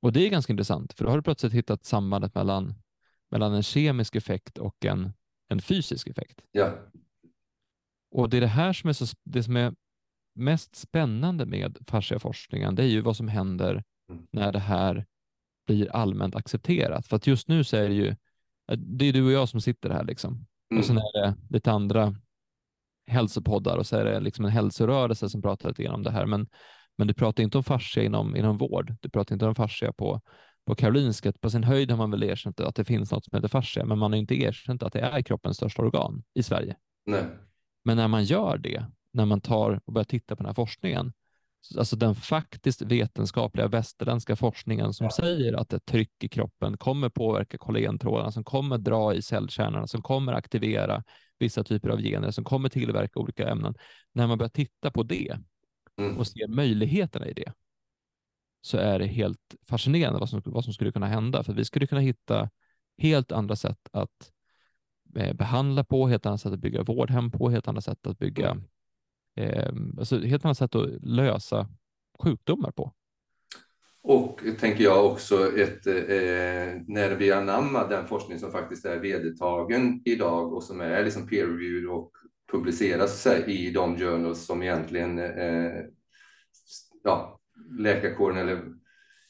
Och det är ganska intressant, för då har du plötsligt hittat sambandet mellan, mellan en kemisk effekt och en, en fysisk effekt. Ja. Och det är det här som är, så, det som är mest spännande med fasciaforskningen, det är ju vad som händer mm. när det här blir allmänt accepterat. För att just nu så är det ju, det är du och jag som sitter här liksom. Mm. Och sen är det lite andra hälsopoddar och så är det liksom en hälsorörelse som pratar lite grann om det här. Men, men du pratar inte om fascia inom, inom vård. Du pratar inte om fascia på, på Karolinska. På sin höjd har man väl erkänt att det finns något som heter fascia, men man har inte erkänt att det är kroppens största organ i Sverige. Nej. Men när man gör det, när man tar och börjar titta på den här forskningen, alltså den faktiskt vetenskapliga västerländska forskningen som ja. säger att ett tryck i kroppen kommer påverka kollagentrådarna, som kommer dra i cellkärnorna, som kommer aktivera vissa typer av gener, som kommer tillverka olika ämnen. När man börjar titta på det mm. och ser möjligheterna i det, så är det helt fascinerande vad som, vad som skulle kunna hända. För vi skulle kunna hitta helt andra sätt att eh, behandla på, helt andra sätt att bygga vårdhem på, helt andra sätt att bygga mm eh, alltså helt annat sätt att lösa sjukdomar på. Och tänker jag också ett, eh, när vi anammar den forskning som faktiskt är vedertagen idag och som är liksom peer reviewed och publiceras i de journals som egentligen eh, ja, läkarkåren eller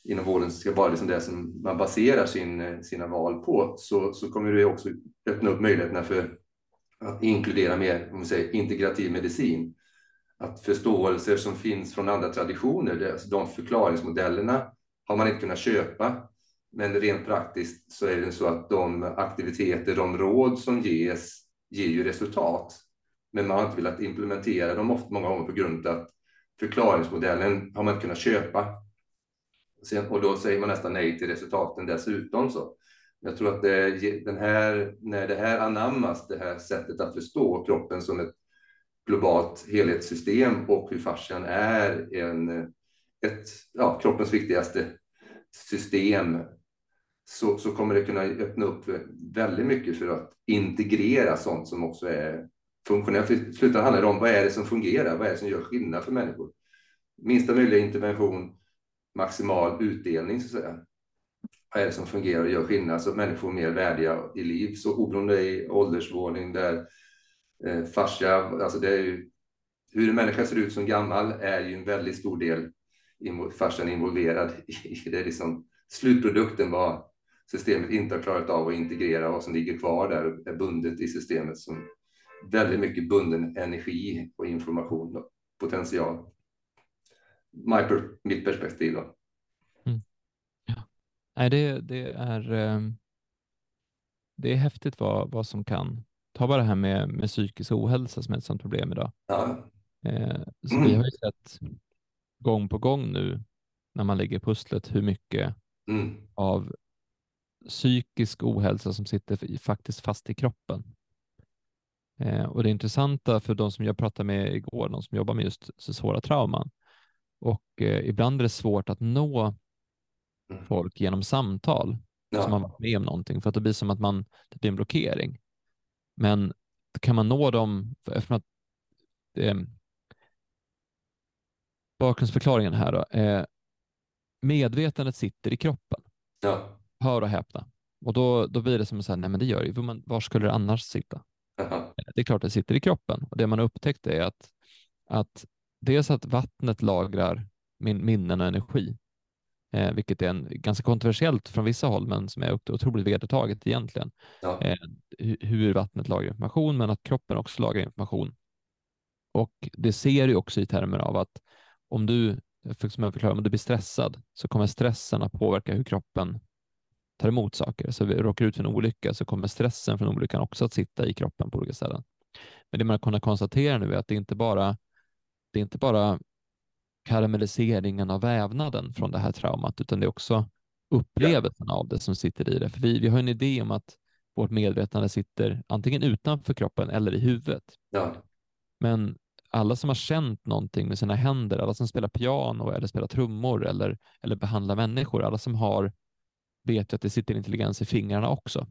inom vården ska vara liksom det som man baserar sin, sina val på, så, så kommer det också öppna upp möjligheterna för att inkludera mer om säger, integrativ medicin att förståelser som finns från andra traditioner, alltså de förklaringsmodellerna har man inte kunnat köpa. Men rent praktiskt så är det så att de aktiviteter, de råd som ges, ger ju resultat. Men man har inte velat implementera dem ofta, många gånger på grund av att förklaringsmodellen har man inte kunnat köpa. Sen, och då säger man nästan nej till resultaten dessutom. Så. Jag tror att det, den här, när det här anammas, det här sättet att förstå kroppen som ett globalt helhetssystem och hur fascian är en, ett, ja, kroppens viktigaste system så, så kommer det kunna öppna upp väldigt mycket för att integrera sånt som också är funktionellt. I slutändan handlar det om vad är det som fungerar? Vad är det som gör skillnad för människor? Minsta möjliga intervention, maximal utdelning så att säga. Vad är det som fungerar och gör skillnad så att människor är mer värdiga i liv? Så oberoende i åldersvåning där eh, fascia, alltså det är ju, hur en människa ser ut som gammal är ju en väldigt stor del fascian involverad i. Det är liksom slutprodukten vad systemet inte har klarat av att integrera och som ligger kvar där och är bundet i systemet som väldigt mycket bunden energi och information, och potential. My, mitt perspektiv då. Mm. Ja. Nej, det, det är ehm, det är häftigt vad, vad som kan ta bara det här med, med psykisk ohälsa som är ett sådant problem idag. Ja. Eh, så vi har ju sett gång på gång nu när man lägger pusslet hur mycket Mm. av psykisk ohälsa som sitter faktiskt fast i kroppen. Eh, och det intressanta för de som jag pratade med igår, de som jobbar med just så svåra trauman, och eh, ibland är det svårt att nå Mm. folk genom samtal som har Ja. varit med om någonting, för att det blir som att man, det blir en blockering. Men kan man nå dem, eftersom att eh, bakgrundsförklaringen här då, eh, medvetandet sitter i kroppen, Ja. hör och häpna. Och då, då blir det som så här, nej men det gör det ju, var skulle det annars sitta? Aha. Det är klart det sitter i kroppen. Och det man har upptäckt är att, att dels att vattnet lagrar min, minnen och energi, eh, vilket är en, ganska kontroversiellt från vissa håll, men som är ot- otroligt vedertaget egentligen, Ja. eh, hu- hur vattnet lagrar information, men att kroppen också lagrar information. Och det ser ju också i termer av att om du, som jag förklarar, om du blir stressad så kommer stressen att påverka hur kroppen tar emot saker. Så vi råkar ut för en olycka så kommer stressen från olyckan också att sitta i kroppen på olika ställen. Men det man har kunnat konstatera nu är att det inte bara det är inte bara karamelliseringen av vävnaden från det här traumat, utan det är också upplevelsen av det som sitter i det. För vi, vi har en idé om att vårt medvetande sitter antingen utanför kroppen eller i huvudet. Ja. Men alla som har känt någonting med sina händer, alla som spelar piano eller spelar trummor eller, eller behandlar människor, alla som har vet ju att det sitter intelligens i fingrarna också.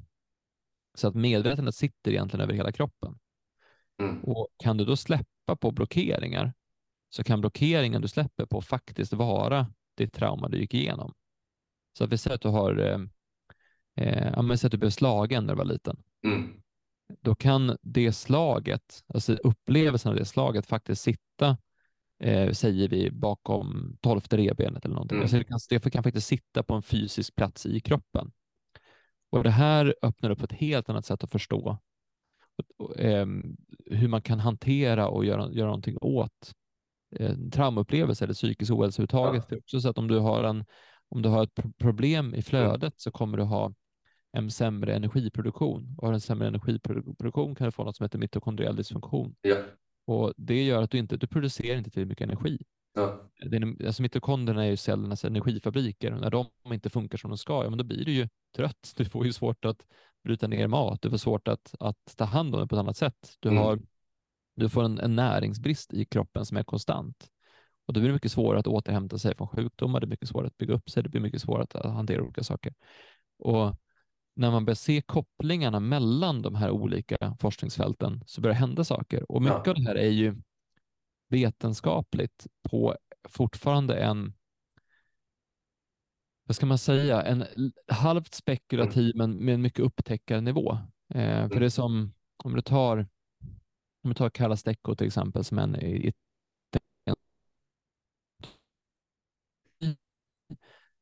Så att medvetandet sitter egentligen över hela kroppen. Mm. Och kan du då släppa på blockeringar så kan blockeringen du släpper på faktiskt vara ditt trauma du gick igenom. Så att vi säger att du har eh, eh, ja, men säg att du blev slagen när du var liten. Mm. Då kan det slaget, alltså upplevelsen av det slaget faktiskt sitta, eh, säger vi, bakom tolfte revbenet eller någonting. Mm. Alltså det, kan, det kan faktiskt sitta på en fysisk plats i kroppen. Och det här öppnar upp ett helt annat sätt att förstå och, och, ehm, hur man kan hantera och göra, göra någonting åt eh, traumaupplevelser eller psykisk ohälsa överhuvudtaget. För också så att om du har, en, om du har ett pro- problem i flödet så kommer du ha en sämre energiproduktion. Och har en sämre energiproduktion kan du få något som heter mitokondriell dysfunktion. Ja. Och det gör att du inte du producerar inte tillräckligt mycket energi. Ja. Är, alltså mitokondrierna är ju cellernas energifabriker. Och när de inte funkar som de ska, ja, men då blir du ju trött. Du får ju svårt att bryta ner mat. Du får svårt att, att ta hand om det på ett annat sätt. Du, Mm. har, du får en, en näringsbrist i kroppen som är konstant. Och då blir det mycket svårare att återhämta sig från sjukdomar. Det är mycket svårare att bygga upp sig. Det blir mycket svårare att hantera olika saker. Och när man börjar se kopplingarna mellan de här olika forskningsfälten så börjar det hända saker. Och mycket Ja. av det här är ju vetenskapligt på fortfarande en vad ska man säga, en halvt spekulativ men med en mycket upptäckarnivå. Eh, för det är som om du tar om vi tar Carla Stecco till exempel som en i-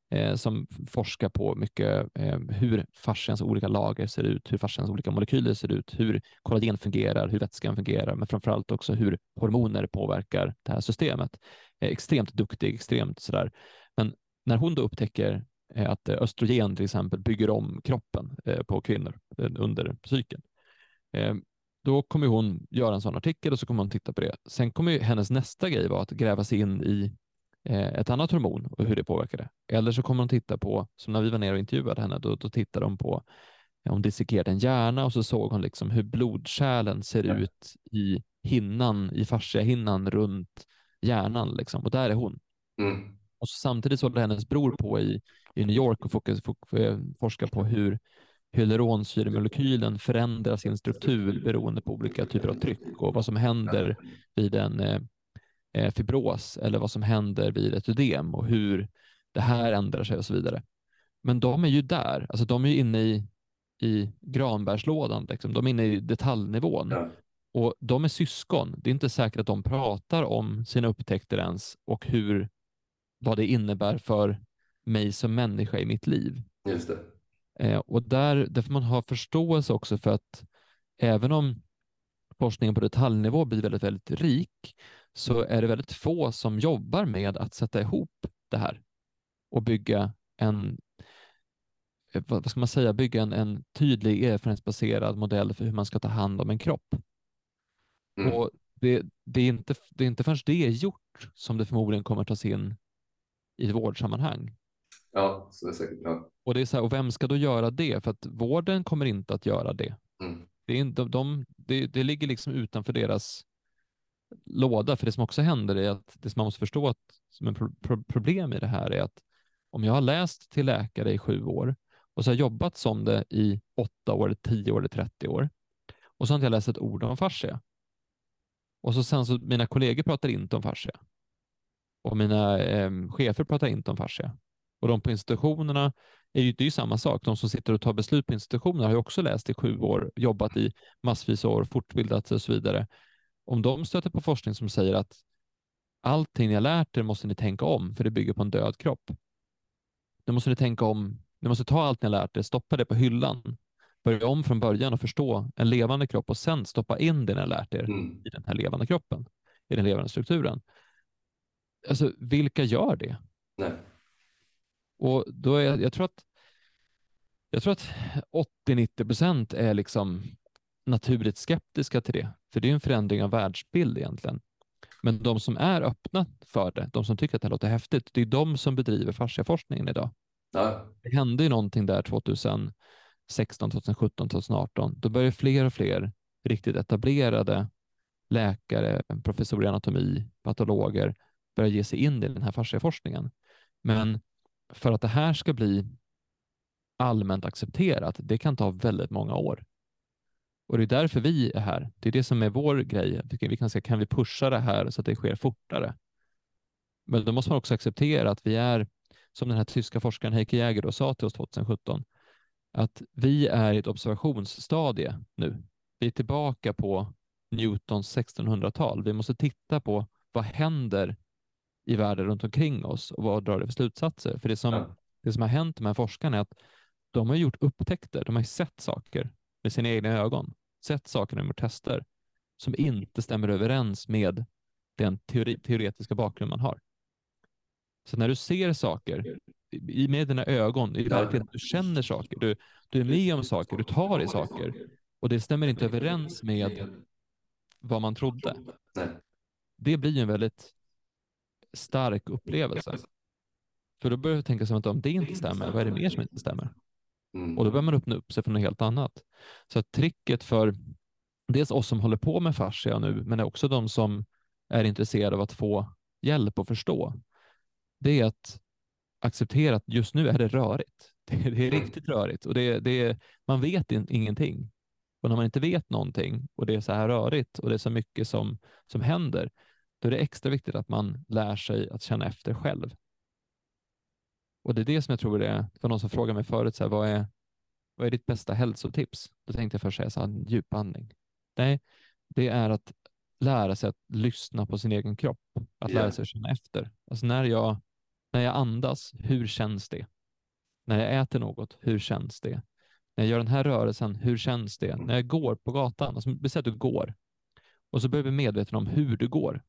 eh, som forskar på mycket eh, hur fascians olika lager ser ut, hur fascians olika molekyler ser ut, hur kollagen fungerar, hur vätskan fungerar, men framförallt också hur hormoner påverkar det här systemet. Eh, extremt duktig, extremt sådär. Men när hon då upptäcker eh, att eh, östrogen till exempel bygger om kroppen eh, på kvinnor eh, under cykeln, eh, då kommer hon göra en sån artikel och så kommer hon titta på det. Sen kommer hennes nästa grej vara att gräva sig in i eh, ett annat hormon och hur det påverkar det. Eller så kommer hon titta på, som när vi var nere och intervjuade henne, då, då tittade de på, eh, hon dissekerade en hjärna och så såg hon liksom hur blodkärlen ser Ja. ut i hinnan, i fasciahinnan runt hjärnan liksom. Och där är hon. Mm. Och så samtidigt så håller hennes bror på i, i New York och eh, forskar på hur hyaluronsyremolekylen förändrar sin struktur beroende på olika typer av tryck och vad som händer vid en eh, eh, fibros eller vad som händer vid ett ödem och hur det här ändrar sig och så vidare. Men de är ju där, alltså de är ju inne i, i granbärslådan, liksom. de är inne i detaljnivån. Och de är syskon. Det är inte säkert att de pratar om sina upptäckter ens och hur, vad det innebär för mig som människa i mitt liv. Just det. Eh, och där, där får man ha förståelse också för att även om forskningen på detaljnivå blir väldigt, väldigt rik så är det väldigt få som jobbar med att sätta ihop det här och bygga en eh, vad ska man säga, bygga en, en tydlig erfarenhetsbaserad modell för hur man ska ta hand om en kropp. Mm. Och det, det, är inte, det är inte förrän det är gjort som det förmodligen kommer tas in i vårdsammanhang. Ja, så det är säkert. Ja. Och, det är så här, och vem ska då göra det? För att vården kommer inte att göra det. Mm. Det, är inte, de, det, det ligger liksom utanför deras låda. För det som också händer är att det som man måste förstå att, som en pro, pro, problem i det här är att om jag har läst till läkare i sju år och så har jag jobbat som det i åtta år, tio år eller trettio år och så har inte jag läst ett ord om fascia. Och så sen så mina kollegor pratar inte om fascia och mina eh, chefer pratar inte om fascia. Och de på institutionerna är ju, det är ju samma sak. De som sitter och tar beslut på institutioner har ju också läst i sju år, jobbat i massvis av år, fortbildat sig och så vidare. Om de stöter på forskning som säger att allting ni har lärt er måste ni tänka om, för det bygger på en död kropp. Då måste ni tänka om, ni måste ta allt ni har lärt er, stoppa det på hyllan, börja om från början och förstå en levande kropp och sen stoppa in det ni har lärt er mm. i den här levande kroppen, i den levande strukturen. Alltså, vilka gör det? Nej. Och då är jag, jag tror att jag tror att 80-90 procent är liksom naturligt skeptiska till det, för det är en förändring av världsbild egentligen. Men de som är öppna för det, de som tycker att det låter häftigt, det är de som bedriver fasciaforskningen idag. Ja. Det hände ju någonting där 2016, 2017, 2018. Då började fler och fler riktigt etablerade läkare, professorer i anatomi, patologer börja ge sig in i den här fasciaforskningen. Men för att det här ska bli allmänt accepterat, det kan ta väldigt många år. Och det är därför vi är här. Det är det som är vår grej. Vi kan säga, kan vi pusha det här så att det sker fortare? Men då måste man också acceptera att vi är, som den här tyska forskaren Heike Jäger då sa till oss 2017, att vi är i ett observationsstadie nu. Vi är tillbaka på Newtons 1600-tal. Vi måste titta på vad händer i världen runt omkring oss och vad drar det för slutsatser? För det som, ja. det som har hänt med forskarna är att de har gjort upptäckter. De har sett saker med sina egna ögon, sett saker när de gjort tester som inte stämmer överens med den teori, teoretiska bakgrund man har. Så när du ser saker i, med dina ögon, i verkligheten, du känner saker, du, du är med om saker, du tar i saker och det stämmer inte överens med vad man trodde. Det blir en väldigt stark upplevelse. För då börjar jag tänka som att om det inte stämmer, vad är det mer som inte stämmer? Mm. Och då börjar man öppna upp sig för något helt annat. Så att tricket för dels oss som håller på med fascia nu, men också de som är intresserade av att få hjälp och förstå, det är att acceptera att just nu är det rörigt. Det, det är riktigt rörigt och det, det, man vet in, ingenting. Och när man inte vet någonting och det är så här rörigt och det är så mycket som, som händer, då är det extra viktigt att man lär sig att känna efter själv. Och det är det som jag tror det är. Det var någon som frågade mig förut, så här, vad, är, vad är ditt bästa hälsotips? Då tänkte jag först säga så här, djupandning. Nej, det är att lära sig att lyssna på sin egen kropp, att yeah. lära sig att känna efter. Alltså när jag, när jag andas, hur känns det? När jag äter något, hur känns det? När jag gör den här rörelsen, hur känns det? När jag går på gatan, alltså, säger att du går, och så börjar vi medveten om hur du går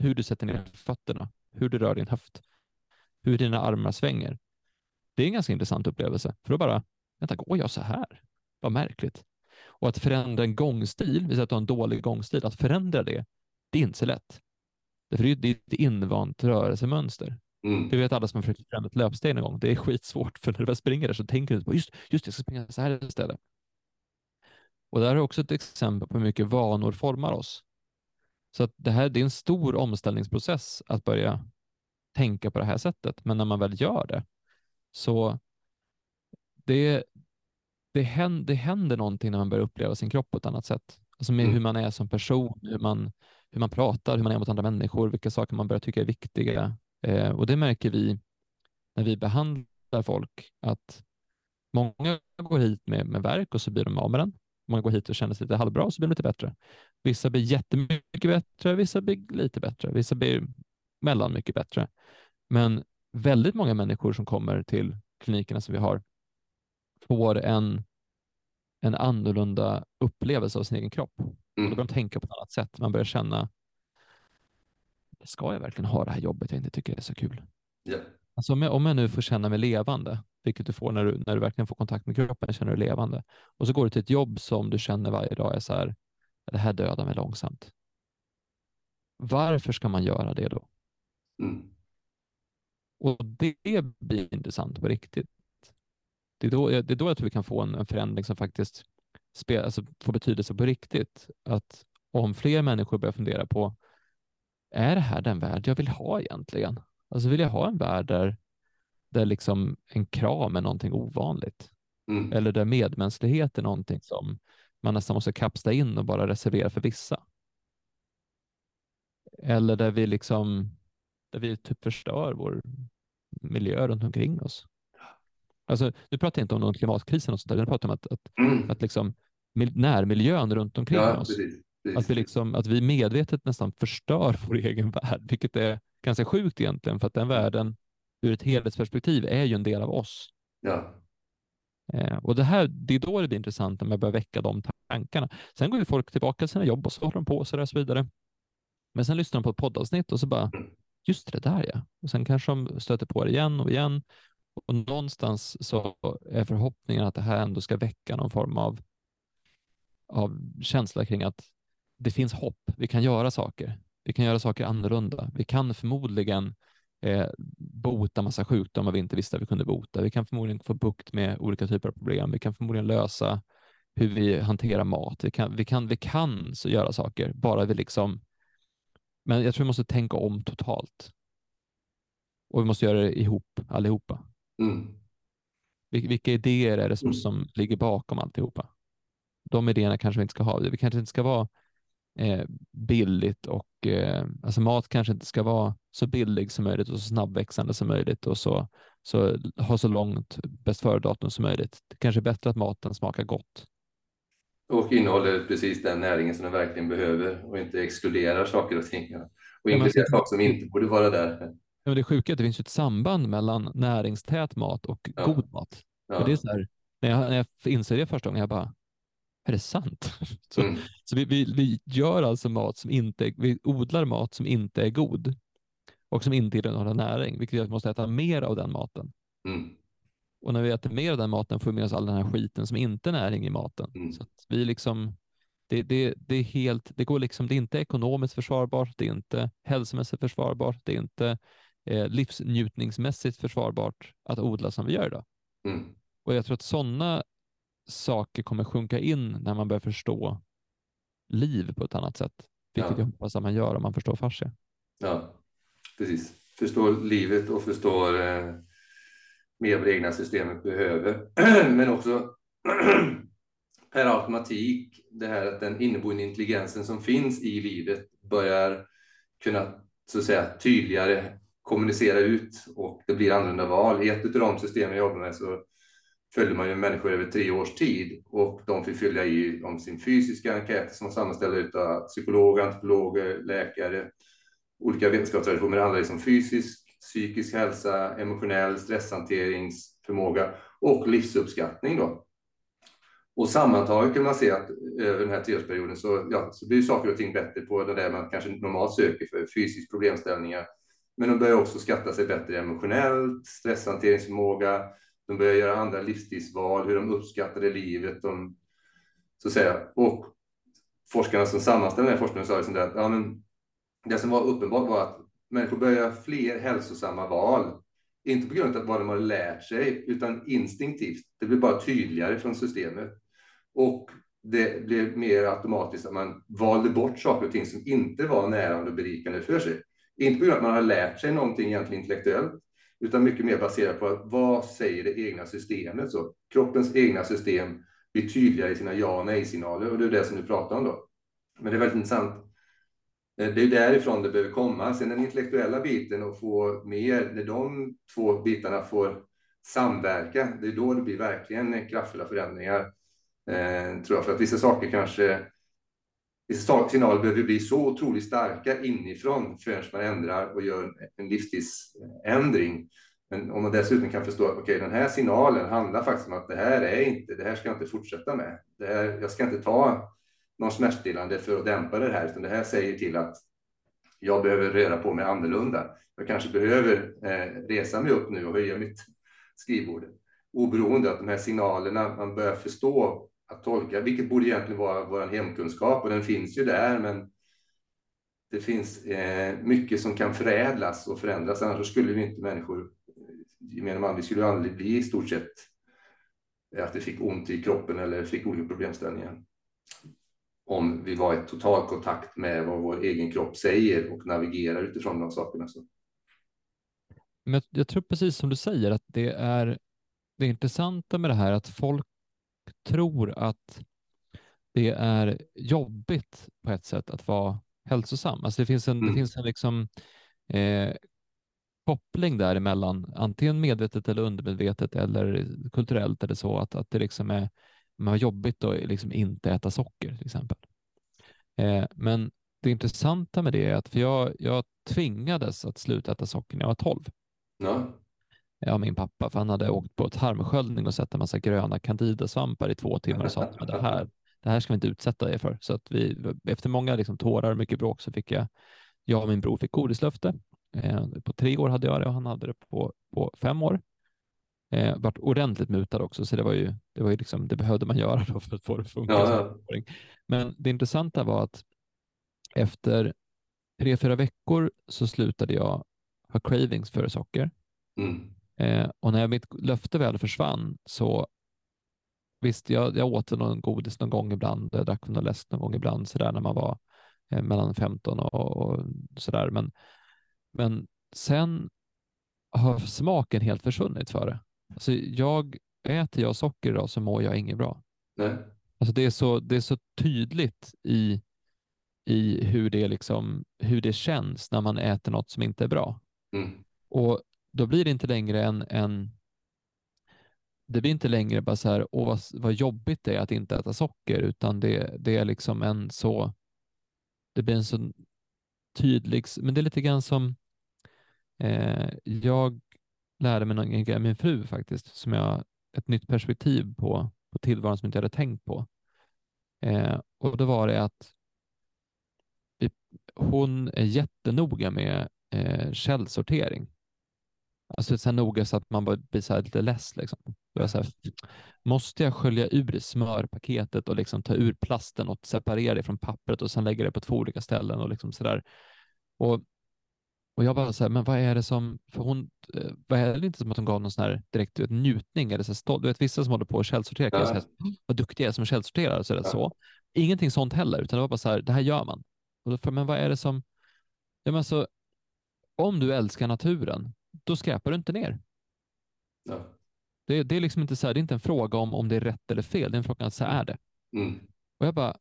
hur du sätter ner fötterna, hur du rör din höft, hur dina armar svänger. Det är en ganska intressant upplevelse, för då bara, vänta, går jag så här? Vad märkligt. Och att förändra en gångstil, vi säger att du har en dålig gångstil, att förändra det, det är inte så lätt. För det är ett invant rörelsemönster. Mm. Det vet alla som har försökt förändra ett löpsteg en gång. Det är skitsvårt, för när du väl springer där så tänker du på just, just jag ska springa så här istället. Och där är också ett exempel på hur mycket vanor formar oss. Så att det här det är en stor omställningsprocess att börja tänka på det här sättet. Men när man väl gör det så det, det, händer, det händer någonting när man börjar uppleva sin kropp på ett annat sätt. Alltså med mm. hur man är som person, hur man, hur man pratar, hur man är mot andra människor, vilka saker man börjar tycka är viktiga. Eh, och det märker vi när vi behandlar folk, att många går hit med, med verk och så blir de av med den. Många går hit och känner sig lite halvbra och så blir de lite bättre. Vissa blir jättemycket bättre, vissa blir lite bättre, vissa blir mellan mycket bättre. Men väldigt många människor som kommer till klinikerna som vi har får en en annorlunda upplevelse av sin egen kropp. Mm. Då börjar de tänka på ett annat sätt. Man börjar känna, ska jag verkligen ha det här jobbet jag inte tycker är så kul? Yeah. Alltså om, jag, om jag nu får känna mig levande, vilket du får när du, när du verkligen får kontakt med kroppen, känner du levande. Och så går du till ett jobb som du känner varje dag är så här, det här dödar mig långsamt. Varför ska man göra det då? Mm. Och det blir intressant på riktigt. Det är då, det är då jag tror vi kan få en, en förändring som faktiskt spel, alltså får betydelse på riktigt. Att om fler människor börjar fundera på, är det här den värld jag vill ha egentligen? Alltså vill jag ha en värld där, där liksom en kram är någonting ovanligt? Mm. Eller där medmänsklighet är någonting som man nästan måste kapsla in och bara reservera för vissa? Eller där vi liksom där vi typ förstör vår miljö runt omkring oss. Alltså, nu pratar jag inte om någon klimatkris och sånt där, jag pratar om att, att, Mm. att liksom, närmiljön runt omkring Ja, oss, precis. precis. att vi, liksom, att vi medvetet nästan förstör vår egen värld, vilket är ganska sjukt egentligen, för att den världen ur ett helhetsperspektiv är ju en del av oss. Ja. Eh, och det, här, det är då det blir intressant när man börjar väcka de tankarna. Sen går ju folk tillbaka till sina jobb och så håller de på så och så vidare. Men sen lyssnar de på ett poddavsnitt och så bara, just det där ja. Och sen kanske de stöter på det igen och igen. Och någonstans så är förhoppningen att det här ändå ska väcka någon form av, av känsla kring att det finns hopp. Vi kan göra saker. Vi kan göra saker annorlunda. Vi kan förmodligen eh, bota massa sjukdomar vi inte visste att vi kunde bota. Vi kan förmodligen få bukt med olika typer av problem. Vi kan förmodligen lösa hur vi hanterar mat. Vi kan, vi kan, vi kan så göra saker, bara vi liksom men jag tror vi måste tänka om totalt. Och vi måste göra det ihop, allihopa. Mm. Vilka idéer är det som, Mm. som ligger bakom alltihopa? De idéerna kanske vi inte ska ha. Vi kanske inte ska vara eh, billigt och eh, alltså mat kanske inte ska vara så billig som möjligt och så snabbväxande som möjligt och så, så ha så långt bäst före-datum som möjligt. Det kanske är bättre att maten smakar gott. Och innehåller precis den näringen som den verkligen behöver och inte exkluderar saker och ting. Och inkluderar så- saker som inte borde vara där. Ja, Men det sjuka är att det finns ett samband mellan näringstät mat och Ja. god mat. Ja. Det är så här, när, jag, när jag inser det första gången, jag bara, är det sant? så Mm. så vi, vi, vi gör alltså mat som inte, vi odlar mat som inte är god och som inte innehåller näring, vilket gör att vi måste äta mer av den maten. Mm. Och när vi äter mer av den maten får vi med oss all den här skiten som inte är näring i maten. Mm. Så vi liksom, det, det, det är helt, det går liksom, det är inte ekonomiskt försvarbart, det är inte hälsomässigt försvarbart, det är inte eh, livsnjutningsmässigt försvarbart att odla som vi gör idag. Mm. Och jag tror att sådana saker kommer sjunka in när man börjar förstå liv på ett annat sätt. Vilket Ja. jag hoppas att man gör om man förstår fascia. Ja, precis. Förstår livet och förstår eh, mer vad det egna systemet behöver. Men också per automatik det här att den inneboende intelligensen som finns i livet börjar kunna så att säga tydligare kommunicera ut och det blir annorlunda val. I ett av de system jag jobbar med så följde man ju människor över tre års tid och de fick fylla i om sin fysiska enkät som var sammanställd av psykologer, antropologer, läkare, olika vetenskapstraditioner. Det handlar liksom om fysisk, psykisk hälsa, emotionell stresshanteringsförmåga och livsuppskattning. Då. Och sammantaget kan man se att över den här treårsperioden så, ja, så blir saker och ting bättre på det där man kanske normalt söker för fysisk problemställningar. Men de börjar också skatta sig bättre emotionellt, stresshanteringsförmåga, de börjar göra andra livsstilsval, hur de uppskattade livet. De, så att säga. Och forskarna som sammanställde den här forskningen sa liksom att ja, men det som var uppenbart var att människor börjar göra fler hälsosamma val. Inte på grund av vad de har lärt sig, utan instinktivt. Det blir bara tydligare från systemet. Och det blev mer automatiskt att man valde bort saker och ting som inte var närande och berikande för sig. Inte på grund av att man har lärt sig någonting egentligen intellektuellt, utan mycket mer baserat på vad säger det egna systemet? Så kroppens egna system blir tydligare i sina ja och nej-signaler och det är det som du pratar om då. Men det är väldigt intressant. Eh, det är därifrån det behöver komma. Sen den intellektuella biten och få mer, när de två bitarna får samverka, det är då det blir verkligen kraftfulla förändringar. Eh, tror jag, för att vissa saker kanske signaler behöver bli så otroligt starka inifrån förrän man ändrar och gör en livsstilsändring. Men om man dessutom kan förstå att okay, den här signalen handlar faktiskt om att det här är inte, det här ska jag inte fortsätta med. Det här, jag ska inte ta någon smärtstillande för att dämpa det här, utan det här säger till att jag behöver röra på mig annorlunda. Jag kanske behöver eh, resa mig upp nu och höja mitt skrivbord. Oberoende av de här signalerna, man börjar förstå att tolka, vilket borde egentligen vara vår hemkunskap och den finns ju där, men det finns eh, mycket som kan förädlas och förändras, annars skulle vi inte människor, gemene man, vi skulle aldrig bli i stort sett eh, att vi fick ont i kroppen eller fick olika problemställningar. Om vi var i total kontakt med vad vår egen kropp säger och navigerar utifrån de sakerna. Så. Men jag, jag tror precis som du säger att det är det intressanta med det här att folk tror att det är jobbigt på ett sätt att vara hälsosam. Alltså det finns en, mm. det finns en liksom, eh, koppling däremellan, antingen medvetet eller undermedvetet eller kulturellt eller så, att, att det liksom är man har jobbigt att liksom inte äta socker till exempel. Eh, men det intressanta med det är att för jag, jag tvingades att sluta äta socker när jag var 12. Ja. Ja, min pappa, för han hade åkt på tarmsköljning och sett en massa gröna candidasvampar i två timmar och sa att det här, det här ska vi inte utsätta dig för. Så att vi, efter många liksom, tårar och mycket bråk så fick jag, jag och min bror fick godislöfte. Eh, på tre år hade jag det och han hade det på, på fem år. Eh, vart ordentligt mutad också, så det var ju, det var ju liksom, det behövde man göra för att få det att funka. Ja, ja. Men det intressanta var att efter tre, fyra veckor så slutade jag ha cravings för socker. Mm. Eh, och när mitt löfte väl försvann så visst, jag, jag åt någon godis någon gång ibland, jag drack någon läsk någon gång ibland så där när man var eh, mellan 15 och, och där. Men, men sen har smaken helt försvunnit för det. Alltså jag, äter jag socker idag så mår jag inget bra. Nej. Alltså det, är så, det är så tydligt i, i hur, det liksom, hur det känns när man äter något som inte är bra. Mm. Och då blir det inte längre en, en det blir inte längre bara så här, åh vad, vad jobbigt det är att inte äta socker, utan det, det är liksom en så, det blir en så tydlig, men det är lite grann som, eh, jag lärde mig någon grej min fru faktiskt, som jag, ett nytt perspektiv på, på tillvaron som jag inte hade tänkt på. Eh, och då var det att hon är jättenoga med eh, källsortering. Alltså så noga så att man blir så lite less. Liksom. Så här, måste jag skölja ur smörpaketet och liksom ta ur plasten och separera det från pappret och sen lägga det på två olika ställen och liksom så där. Och, och jag bara så här, men vad är det som, för hon, vad är det inte som att hon gav någon sån här direkt vet, njutning eller så stolt. Du vet vissa som håller på att källsortera, ja. säga, vad duktiga jag är som källsorterar, så, ja. så. Ingenting sånt heller, utan det var bara så här, det här gör man. Och då, för, men vad är det som, ja men så, om du älskar naturen, då skräpar du inte ner. Ja. Det, det, är liksom inte så här, det är inte en fråga om om det är rätt eller fel, det är en fråga om så är det. Mm. Och jag bara,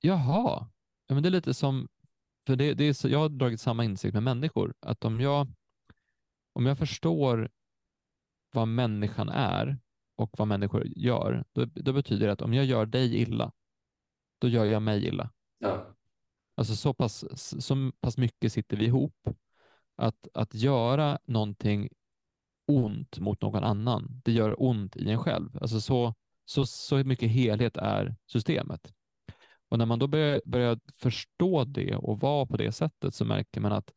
jaha, ja, men det är lite som, för det, det är så, jag har dragit samma insikt med människor, att om jag, om jag förstår vad människan är och vad människor gör, då, då betyder det att om jag gör dig illa, då gör jag mig illa. Ja. Alltså så pass, så pass mycket sitter vi ihop att, att göra någonting ont mot någon annan, det gör ont i en själv. Alltså så, så, så mycket helhet är systemet. Och när man då börjar, börjar förstå det och vara på det sättet så märker man att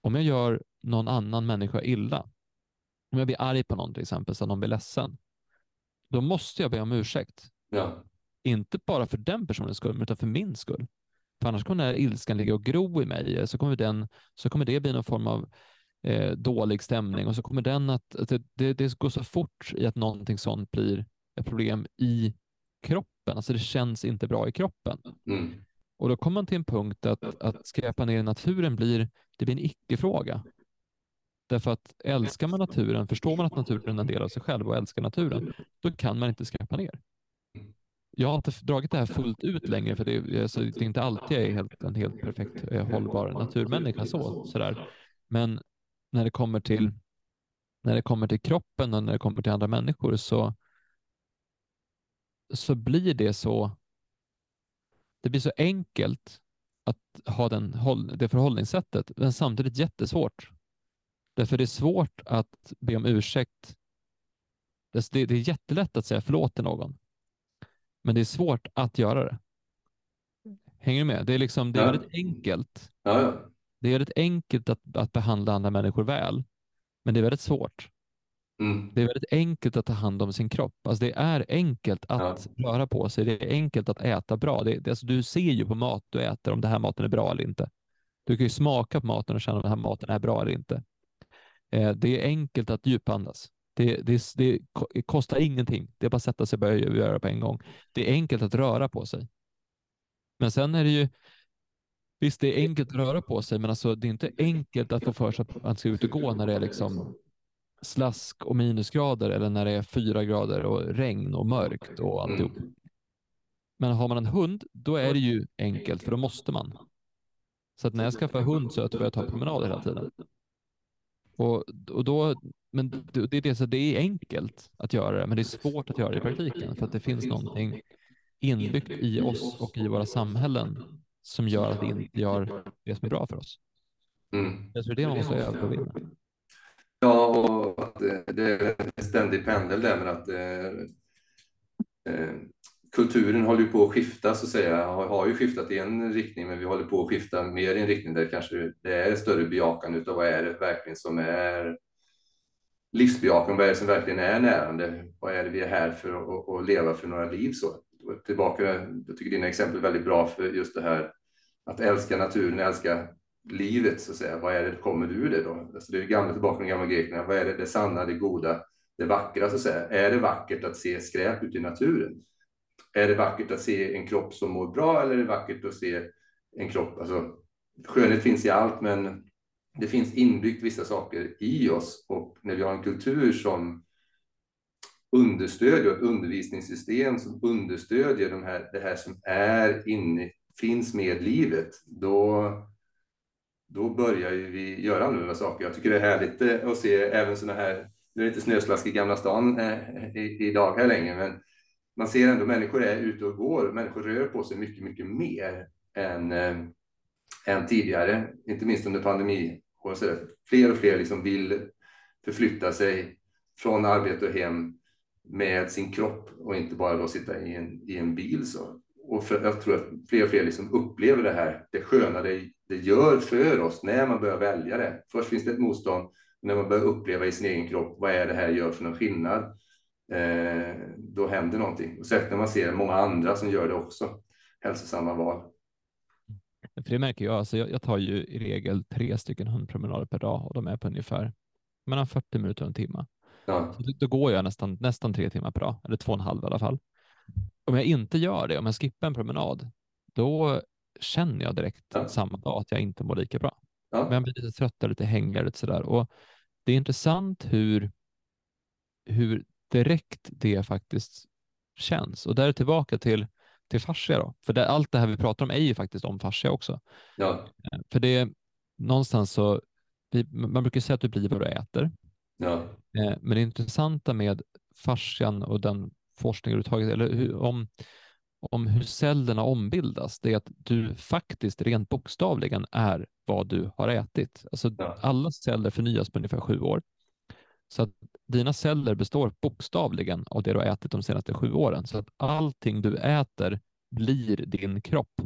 om jag gör någon annan människa illa, om jag blir arg på någon till exempel så att någon blir ledsen, då måste jag be om ursäkt. Ja. Inte bara för den personens skull, utan för min skull. För annars kommer den här ilskan ligga och gro i mig, så kommer, den, så kommer det bli någon form av eh, dålig stämning och så kommer den att, att det, det, det, går så fort i att någonting sånt blir ett problem i kroppen. Alltså det känns inte bra i kroppen. Mm. Och då kommer man till en punkt att, att skräpa ner i naturen blir, det blir en icke-fråga. Därför att älskar man naturen, förstår man att naturen är en del av sig själv och älskar naturen, då kan man inte skräpa ner jag har inte dragit det här fullt ut längre, för det, alltså, det är inte alltid jag är helt, en helt perfekt eh, hållbar naturmänniska. Så, sådär. Men när det kommer till när det kommer till kroppen och när det kommer till andra människor så, så blir det så det blir så enkelt att ha den, det förhållningssättet, men samtidigt jättesvårt. Därför det är svårt att be om ursäkt. Det, det är jättelätt att säga förlåt till någon, men det är svårt att göra det. Hänger du med? Det är, liksom, det är Ja. väldigt enkelt. Ja, ja. Det är väldigt enkelt att, att behandla andra människor väl, men det är väldigt svårt. Mm. Det är väldigt enkelt att ta hand om sin kropp. Alltså det är enkelt att röra på sig. Det är enkelt att äta bra. Det, det, alltså du ser ju på mat du äter om den här maten är bra eller inte. Du kan ju smaka på maten och känna om den här maten är bra eller inte. Eh, det är enkelt att djupandas. Det, det, det ko- kostar ingenting. Det är bara att sätta sig och börja göra på en gång. Det är enkelt att röra på sig. Men sen är det ju, visst det är enkelt att röra på sig, men alltså det är inte enkelt att få för sig att man ska ut och gå när det är liksom slask och minusgrader eller när det är fyra grader och regn och mörkt och alltihop. Mm. Men har man en hund, då är det ju enkelt, för då måste man. Så att när jag skaffar hund så att jag börjar ta promenader hela tiden. Och, och då, men det, är det, så det är enkelt att göra det, men det är svårt att göra det i praktiken för att det finns någonting inbyggt i oss och i våra samhällen som gör att vi inte gör det som är bra för oss. Mm. Jag tror det är det man måste övervinna. Ja, och det, det är en ständig pendel där med att eh, eh, kulturen håller ju på att skifta så att säga. Har, har ju skiftat i en riktning, men vi håller på att skifta mer i en riktning där kanske det är större bejakande utav vad är det verkligen som är livsbejakande, vad är det som verkligen är närande? Vad är det vi är här för att, leva för några liv så? Tillbaka, jag tycker dina exempel är väldigt bra för just det här att älska naturen, älska livet så att säga. Vad är det, kommer du ur det då? Alltså det är gamla tillbaka de gamla grekerna. Vad är det, det sanna, det goda, det vackra så att säga? Är det vackert att se skräp ute i naturen? Är det vackert att se en kropp som mår bra eller är det vackert att se en kropp, alltså skönhet finns i allt, men det finns inbyggt vissa saker i oss och när vi har en kultur som understödjer ett undervisningssystem som understödjer de här, det här som är inne, finns med livet, då, då börjar ju vi göra annorlunda saker. Jag tycker det är härligt eh, att se även sådana här, nu är det inte snöslask i Gamla stan eh, i, idag här längre, men man ser ändå människor är ute och går, människor rör på sig mycket, mycket mer än, eh, än tidigare, inte minst under pandemi. Och så där. Fler och fler liksom vill förflytta sig från arbete och hem med sin kropp och inte bara då sitta i en, i en bil. Så. Och för, jag tror att fler och fler liksom upplever det här, det sköna det, det gör för oss när man börjar välja det. Först finns det ett motstånd, när man börjar uppleva i sin egen kropp, vad är det här gör för någon skillnad? Eh, då händer någonting. Och särskilt när man ser många andra som gör det också, hälsosamma val. För det märker jag, alltså jag, jag tar ju i regel tre stycken hundpromenader per dag och de är på ungefär mellan 40 minuter och en timme. Ja, Så då, går jag nästan, nästan tre timmar per dag, eller två och en halv i alla fall. Om jag inte gör det, om jag skippar en promenad, då känner jag direkt Ja. samma dag att jag inte mår lika bra. ja, Men jag blir lite trött, lite hängigare, lite sådär. Och det är intressant hur, hur direkt det faktiskt känns. Och där är tillbaka till, till fascia då. För det, allt det här vi pratar om är ju faktiskt om fascia också. ja, Eh, För det någonstans så, vi, man brukar säga att du blir vad du äter. ja, Eh, Men det intressanta med fascian och den forskning överhuvudtaget, eller hur, om, om hur cellerna ombildas, det är att du faktiskt rent bokstavligen är vad du har ätit. Alltså Ja. alla celler förnyas på ungefär sju år. Så att dina celler består bokstavligen av det du har ätit de senaste sju åren. Så att allting du äter blir din kropp.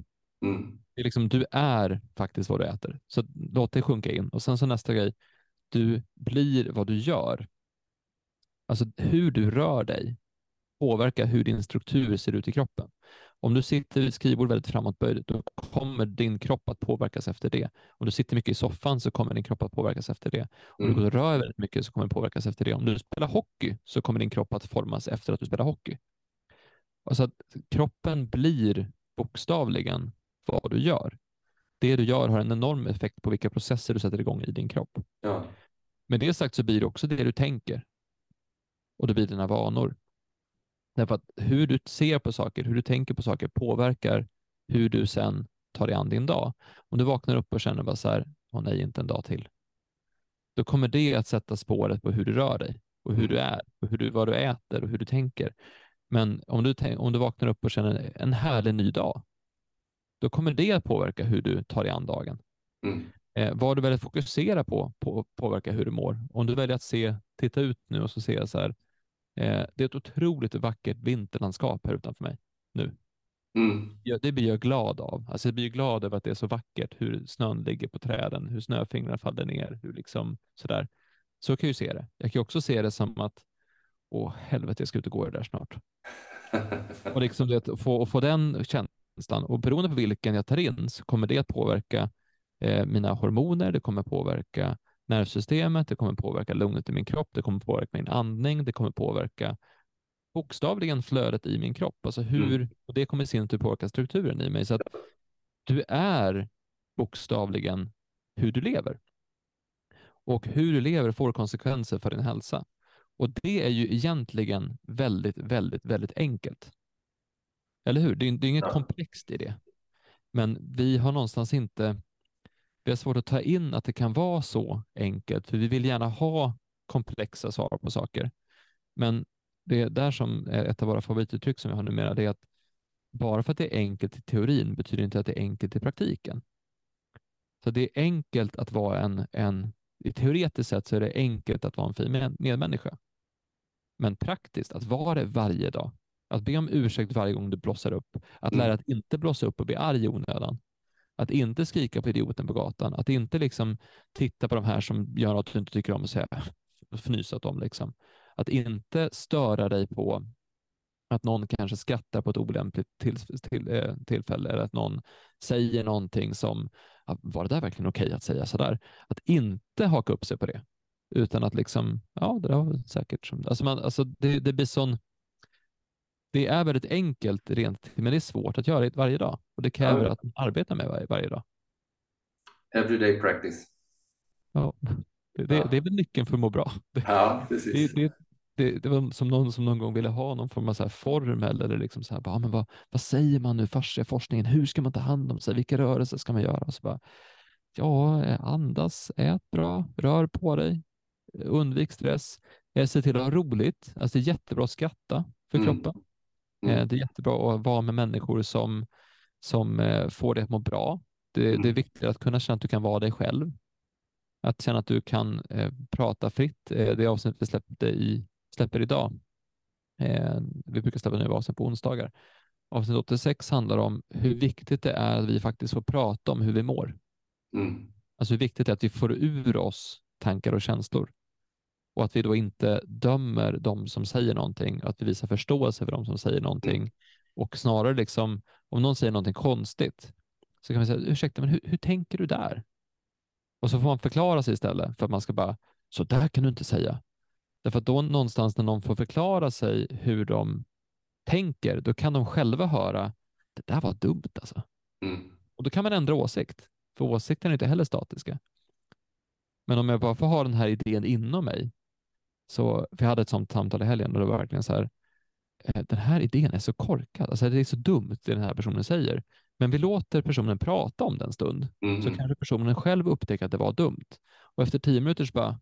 mm, Det är liksom, du är faktiskt vad du äter. Så låt det sjunka in. Och sen så nästa grej, du blir vad du gör. Alltså hur du rör dig påverkar hur din struktur ser ut i kroppen. Om du sitter vid ett skrivbord väldigt framåtböjd, då kommer din kropp att påverkas efter det. Om du sitter mycket i soffan så kommer din kropp att påverkas efter det. Om du mm, går och rör väldigt mycket så kommer det påverkas efter det. Om du spelar hockey så kommer din kropp att formas efter att du spelar hockey. Alltså att kroppen blir bokstavligen vad du gör. Det du gör har en enorm effekt på vilka processer du sätter igång i din kropp. ja, Med det sagt så blir det också det du tänker. Och det blir dina vanor. Därför att hur du ser på saker, hur du tänker på saker påverkar hur du sen tar dig an din dag. Om du vaknar upp och känner bara så här, åh nej, inte en dag till. Då kommer det att sätta spåret på hur du rör dig och hur du är, och hur du, vad du äter och hur du tänker. Men om du, om du vaknar upp och känner en härlig ny dag, då kommer det att påverka hur du tar dig an dagen. mm, Eh, vad du väljer att fokusera på, på påverkar hur du mår. Om du väljer att se, titta ut nu och så ser jag så här, eh, det är ett otroligt vackert vinterlandskap här utanför mig nu. Mm. Ja, det blir jag glad av. Alltså jag blir glad över att det är så vackert, hur snön ligger på träden, hur snöfingrarna faller ner, hur liksom sådär. Så kan jag ju se det. Jag kan också se det som att, åh helvete, jag ska ut och gå det där snart. och liksom det, få, få den känslan, och beroende på vilken jag tar in så kommer det att påverka eh, mina hormoner, det kommer påverka nervsystemet, det kommer påverka lugnet i min kropp, det kommer påverka min andning, det kommer påverka bokstavligen flödet i min kropp. Alltså hur, mm. och det kommer i sin tur påverka strukturen i mig. Så att du är bokstavligen hur du lever. Och hur du lever får konsekvenser för din hälsa. Och det är ju egentligen väldigt, väldigt, väldigt enkelt. Eller hur? Det är, det är inget ja. komplext i det. Men vi har någonstans inte, vi har svårt att ta in att det kan vara så enkelt, för vi vill gärna ha komplexa svar på saker. Men det är där som är ett av våra favorituttryck som vi har numera, det är att bara för att det är enkelt i teorin betyder inte att det är enkelt i praktiken. Så det är enkelt att vara en, en i teoretiskt sett så är det enkelt att vara en fin med, medmänniska. Men praktiskt, att vara det varje dag, att be om ursäkt varje gång du blossar upp, att lära mm. att inte blossa upp och bli arg i onödan, att inte skrika på idioten på gatan, att inte liksom titta på de här som gör något du inte tycker om och säga fnysa åt dem. Liksom. Att inte störa dig på att någon kanske skrattar på ett olämpligt till, till, eh, tillfälle eller att någon säger någonting som, var det där verkligen okej okay att säga sådär? Att inte haka upp sig på det, utan att liksom, ja, det där var säkert som, alltså, man, alltså det, det blir sån, det är väldigt enkelt rent, men det är svårt att göra det varje dag och det kräver ja. att man arbetar med varje, varje dag. Everyday practice. Ja. Det, ja. det är väl nyckeln för att må bra. Ja, precis. Det, det, det, var som någon som någon gång ville ha någon form av så här formel eller liksom så här, bara, men vad, vad säger man nu forskningen? Hur ska man ta hand om sig? Vilka rörelser ska man göra? Så bara, ja, andas, ät bra, rör på dig, undvik stress, eh, se till att ha roligt. Alltså det är jättebra att skratta för mm. kroppen. Mm. Eh, det är jättebra att vara med människor som, som eh, får dig att må bra. Det, mm. det är mm. viktigt att kunna känna att du kan vara dig själv. Att känna att du kan eh, prata fritt. Eh, det avsnitt vi släppte i, släpper idag. Eh, vi brukar släppa nu avsnitt på onsdagar. Avsnitt 86 handlar om hur viktigt det är att vi faktiskt får prata om hur vi mår. Mm. Alltså hur viktigt det är att vi får ur oss tankar och känslor och att vi då inte dömer de som säger någonting, att vi visar förståelse för de som säger någonting och snarare liksom om någon säger någonting konstigt så kan vi säga ursäkta, men hur, hur tänker du där? Och så får man förklara sig istället för att man ska bara, så där kan du inte säga. Därför att då någonstans när någon får förklara sig hur de tänker, då kan de själva höra, det där var dumt alltså. Mm. Och då kan man ändra åsikt, för åsikter är inte heller statiska. Men om jag bara får ha den här idén inom mig, så, jag hade ett sånt samtal i helgen och det var verkligen så här, eh, den här idén är så korkad, alltså det är så dumt det den här personen säger. Men vi låter personen prata om det en stund, mm. så kanske personen själv upptäcker att det var dumt. Och efter tio minuter så bara,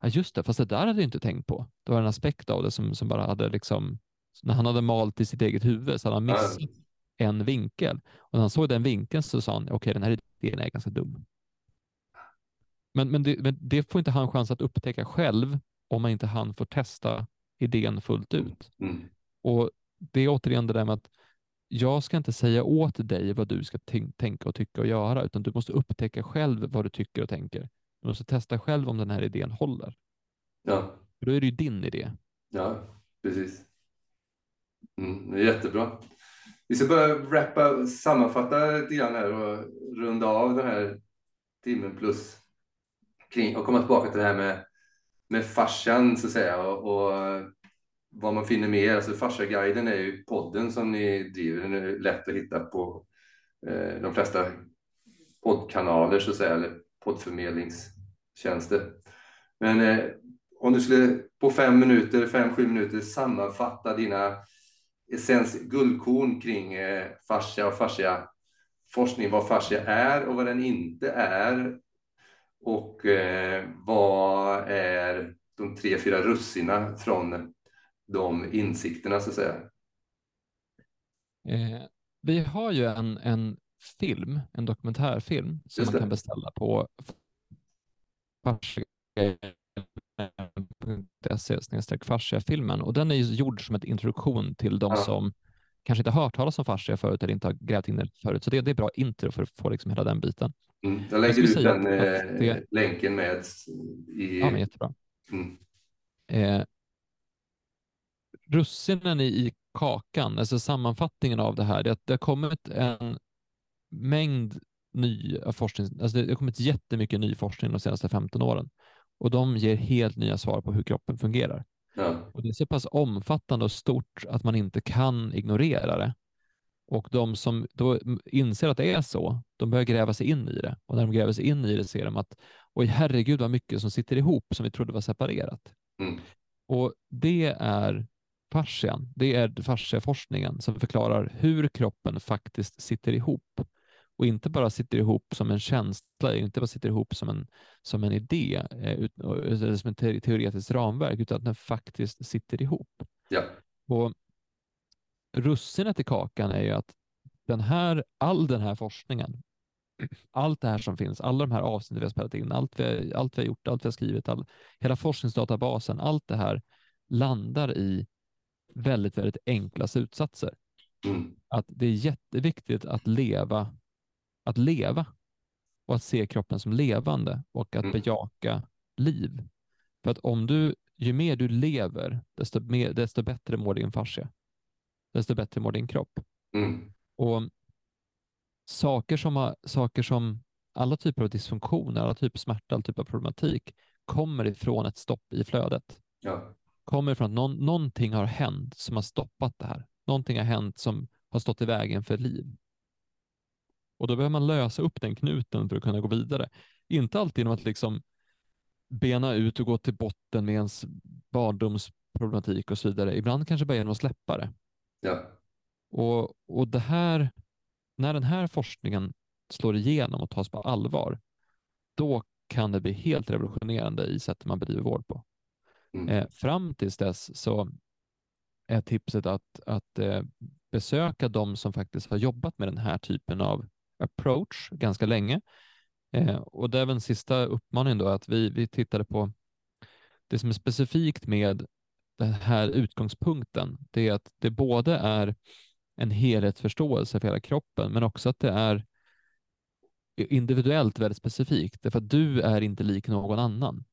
ja just det, fast det där hade jag inte tänkt på. Det var en aspekt av det som, som bara hade liksom, när han hade malt i sitt eget huvud så hade han missat mm. en vinkel. Och när han såg den vinkeln så sa han, okej okay, den här idén är ganska dum. Men, men, det, men det får inte han chans att upptäcka själv om man inte han får testa idén fullt ut. Mm. Och det är återigen det där med att jag ska inte säga åt dig vad du ska tänka och tycka och göra, utan du måste upptäcka själv vad du tycker och tänker. Du måste testa själv om den här idén håller. Ja. För då är det ju din idé. Ja, precis. Mm, det är jättebra. Vi ska börja wrappa, sammanfatta lite grann här och runda av den här timmen plus kring och komma tillbaka till det här med, med farsan, så att säga och, och vad man finner mer. Alltså Farsaguiden är ju podden som ni driver. Den är lätt att hitta på eh, de flesta poddkanaler så att säga, eller poddförmedlingstjänster. Men eh, om du skulle på fem minuter, fem, sju minuter sammanfatta dina essens, guldkorn kring eh, fascia och fascia forskning, vad fascia är och vad den inte är. Och eh, vad är de tre, fyra russina från de insikterna så att säga? Eh, vi har ju en, en film, en dokumentärfilm som man kan beställa på fascia.se fasciafilmen och den är ju gjord som ett introduktion till de Ja. som kanske inte har hört talas om fascia förut eller inte har grävt in det förut. Så det, det är bra intro för att få liksom hela den biten. Mm. Jag lägger skulle ut den eh, det- länken med i... Ja, men jättebra. mm. Eh, russinen i, i kakan, alltså sammanfattningen av det här, det det har kommit en mängd ny forskning, alltså det har kommit jättemycket ny forskning de senaste 15 åren och de ger helt nya svar på hur kroppen fungerar. ja. Och det är så pass omfattande och stort att man inte kan ignorera det. Och de som då inser att det är så, de börjar gräva sig in i det. Och när de gräver sig in i det ser de att oj herregud vad mycket som sitter ihop som vi trodde var separerat. Mm. Och det är fascian, det är fasciaforskningen som förklarar hur kroppen faktiskt sitter ihop. Och inte bara sitter ihop som en känsla, inte bara sitter ihop som en, som en idé, eh, ut- eller som ett te- teoretiskt ramverk, utan att den faktiskt sitter ihop. ja. Och russinet i kakan är ju att den här, all den här forskningen, allt det här som finns, alla de här avsnitten vi har spelat in, allt vi, allt vi har gjort, allt vi har skrivit, all, hela forskningsdatabasen, allt det här landar i väldigt, väldigt enkla slutsatser. Mm. Att det är jätteviktigt att leva, att leva och att se kroppen som levande och att Mm. bejaka liv. För att om du, ju mer du lever, desto, mer, desto bättre mår din fascia. Desto bättre mår din kropp. Mm. Och saker som, har, saker som alla typer av dysfunktioner, alla typer av smärta, alla typer av problematik kommer ifrån ett stopp i flödet. ja. Kommer ifrån att någon, någonting har hänt som har stoppat det här. Någonting har hänt som har stått i vägen för liv. Och då behöver man lösa upp den knuten för att kunna gå vidare. Inte alltid genom att liksom bena ut och gå till botten med ens barndomsproblematik och så vidare. Ibland kanske bara genom att släppa det. Ja. Och, och det här, när den här forskningen slår igenom och tas på allvar, då kan det bli helt revolutionerande i sättet man bedriver vård på. Mm. Eh, fram tills dess så är tipset att, att eh, besöka de som faktiskt har jobbat med den här typen av approach ganska länge. Eh, och det är väl en sista uppmaning då att vi, vi tittade på det som är specifikt med den här utgångspunkten. Det är att det både är en helhetsförståelse för hela kroppen, men också att det är individuellt väldigt specifikt, därför att du är inte lik någon annan.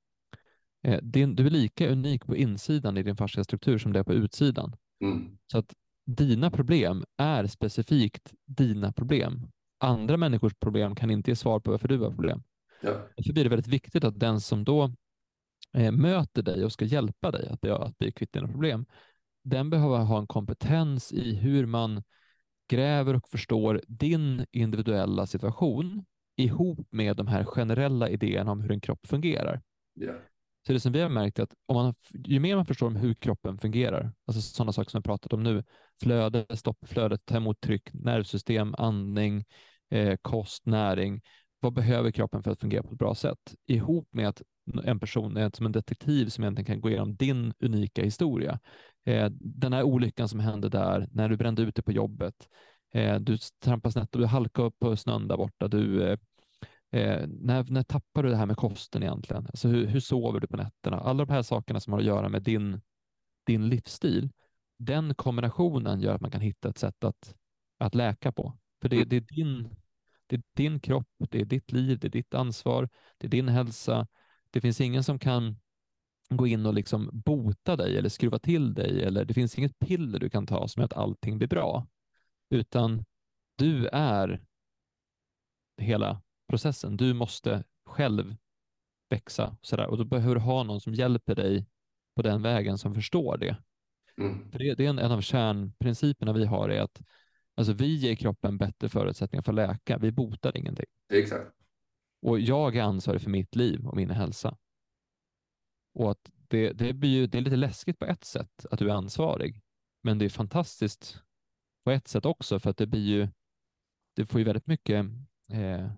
Eh, din, du är lika unik på insidan i din fascia struktur som det är på utsidan. Mm. Så att dina problem är specifikt dina problem. Andra människors problem kan inte ge svar på varför du har problem. ja. Därför blir det väldigt viktigt att den som då möter dig och ska hjälpa dig att att bli kvitt dina problem, den behöver ha en kompetens i hur man gräver och förstår din individuella situation ihop med de här generella idéerna om hur en kropp fungerar. ja. Så det som vi har märkt är att om man, ju mer man förstår om hur kroppen fungerar, alltså sådana saker som jag pratat om nu, flöde, stoppflöde, ta emot tryck, nervsystem, andning, eh, kost, näring. Vad behöver kroppen för att fungera på ett bra sätt? Ihop med att en person är som en detektiv som egentligen kan gå igenom din unika historia. Eh, den här olyckan som hände där, när du brände ut dig på jobbet, eh, du trampade snett och du halkade upp på snön där borta, du eh, Eh, när, när tappar du det här med kosten egentligen? Alltså hur, hur sover du på nätterna? Alla de här sakerna som har att göra med din, din livsstil, den kombinationen gör att man kan hitta ett sätt att, att läka på. För det, det, är din, det är din kropp, det är ditt liv, det är ditt ansvar, det är din hälsa. Det finns ingen som kan gå in och liksom bota dig eller skruva till dig eller det finns inget piller du kan ta som gör att allting blir bra. Utan du är hela processen. Du måste själv växa sådär. och då behöver du ha någon som hjälper dig på den vägen som förstår det. Mm. För det, det är en, en av kärnprinciperna vi har är att alltså, vi ger kroppen bättre förutsättningar för att läka. Vi botar ingenting. Exakt. Och jag är ansvarig för mitt liv och min hälsa. Och att det, det, blir ju, det är lite läskigt på ett sätt att du är ansvarig. Men det är fantastiskt på ett sätt också för att det blir ju, det får ju väldigt mycket, eh,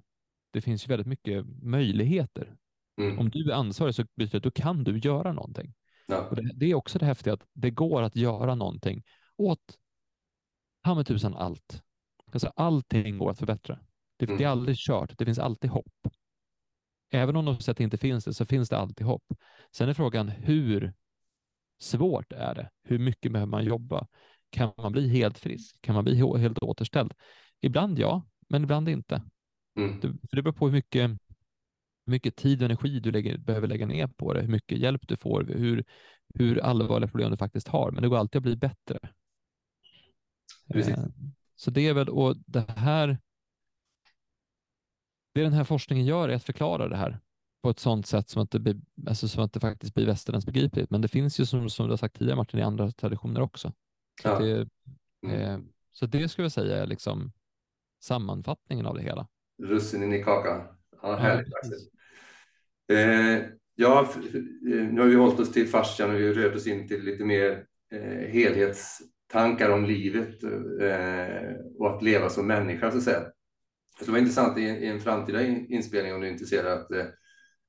det finns ju väldigt mycket möjligheter. Mm. Om du är ansvarig så betyder det att då kan du göra någonting. Ja. Och det, det är också det häftiga att det går att göra någonting åt ta med tusan allt. Alltså allting går att förbättra. Det, Mm. det är aldrig kört. Det finns alltid hopp. Även om att det inte finns det, så finns det alltid hopp. Sen är frågan hur svårt är det? Hur mycket behöver man jobba? Kan man bli helt frisk? Kan man bli he- helt återställd? Ibland ja, men ibland inte. Mm. Det, för det beror på hur mycket, hur mycket tid och energi du lägger, behöver lägga ner på det, hur mycket hjälp du får, hur, hur allvarliga problem du faktiskt har. Men det går alltid att bli bättre. Precis. Eh, Så det är väl, och det här, det den här forskningen gör är att förklara det här på ett sådant sätt som att det, blir, alltså som att det faktiskt blir västerländskt begripligt. Men det finns ju som, som du har sagt tidigare Martin i andra traditioner också. Så, Ja. det, Mm. eh, så det skulle jag säga är liksom sammanfattningen av det hela. Russinen i kakan. Ja, härligt. Axel. Eh, ja, eh, nu har vi hållit oss till fascian och vi rört oss in till lite mer eh, tankar om livet eh, och att leva som människa, så att säga. Det skulle vara intressant i, i en framtida in, inspelning om du är intresserad att eh,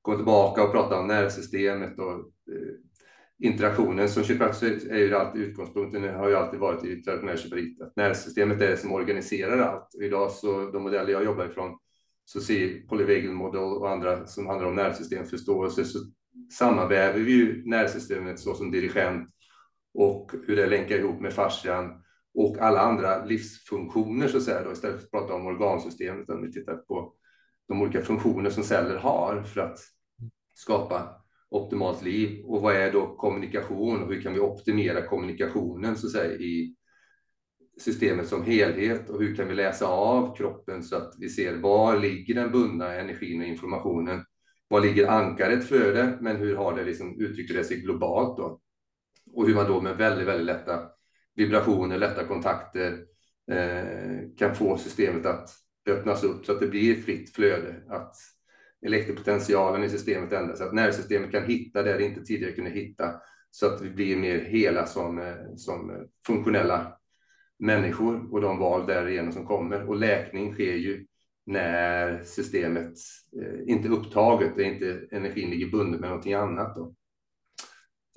gå tillbaka och prata om nervsystemet och eh, interaktionen. Som kiropraktor är ju alltid utgångspunkten, det har ju alltid varit i traditionell kiropraktik, att nervsystemet är det som organiserar allt. Och idag så, de modeller jag jobbar ifrån, så ser polyvagal model och andra som handlar om nervsystemförståelse, så sammanväver vi ju nervsystemet så som dirigent och hur det länkar ihop med fascian och alla andra livsfunktioner så att säga. Då, istället för att prata om organsystemet, om vi tittar på de olika funktioner som celler har för att skapa optimalt liv. Och vad är då kommunikation och hur kan vi optimera kommunikationen så att säga i systemet som helhet och hur kan vi läsa av kroppen så att vi ser var ligger den bundna energin och informationen? Var ligger ankaret för det? Men hur har det liksom, uttrycker det sig globalt då? Och hur man då med väldigt, väldigt lätta vibrationer, lätta kontakter eh, kan få systemet att öppnas upp så att det blir fritt flöde, att elektropotentialen i systemet ändras, så att nervsystemet kan hitta där det inte tidigare kunde hitta, så att vi blir mer hela som, eh, som funktionella människor och de val därigenom som kommer. Och läkning sker ju när systemet eh, inte är upptaget, där inte energin ligger bunden med någonting annat. Då.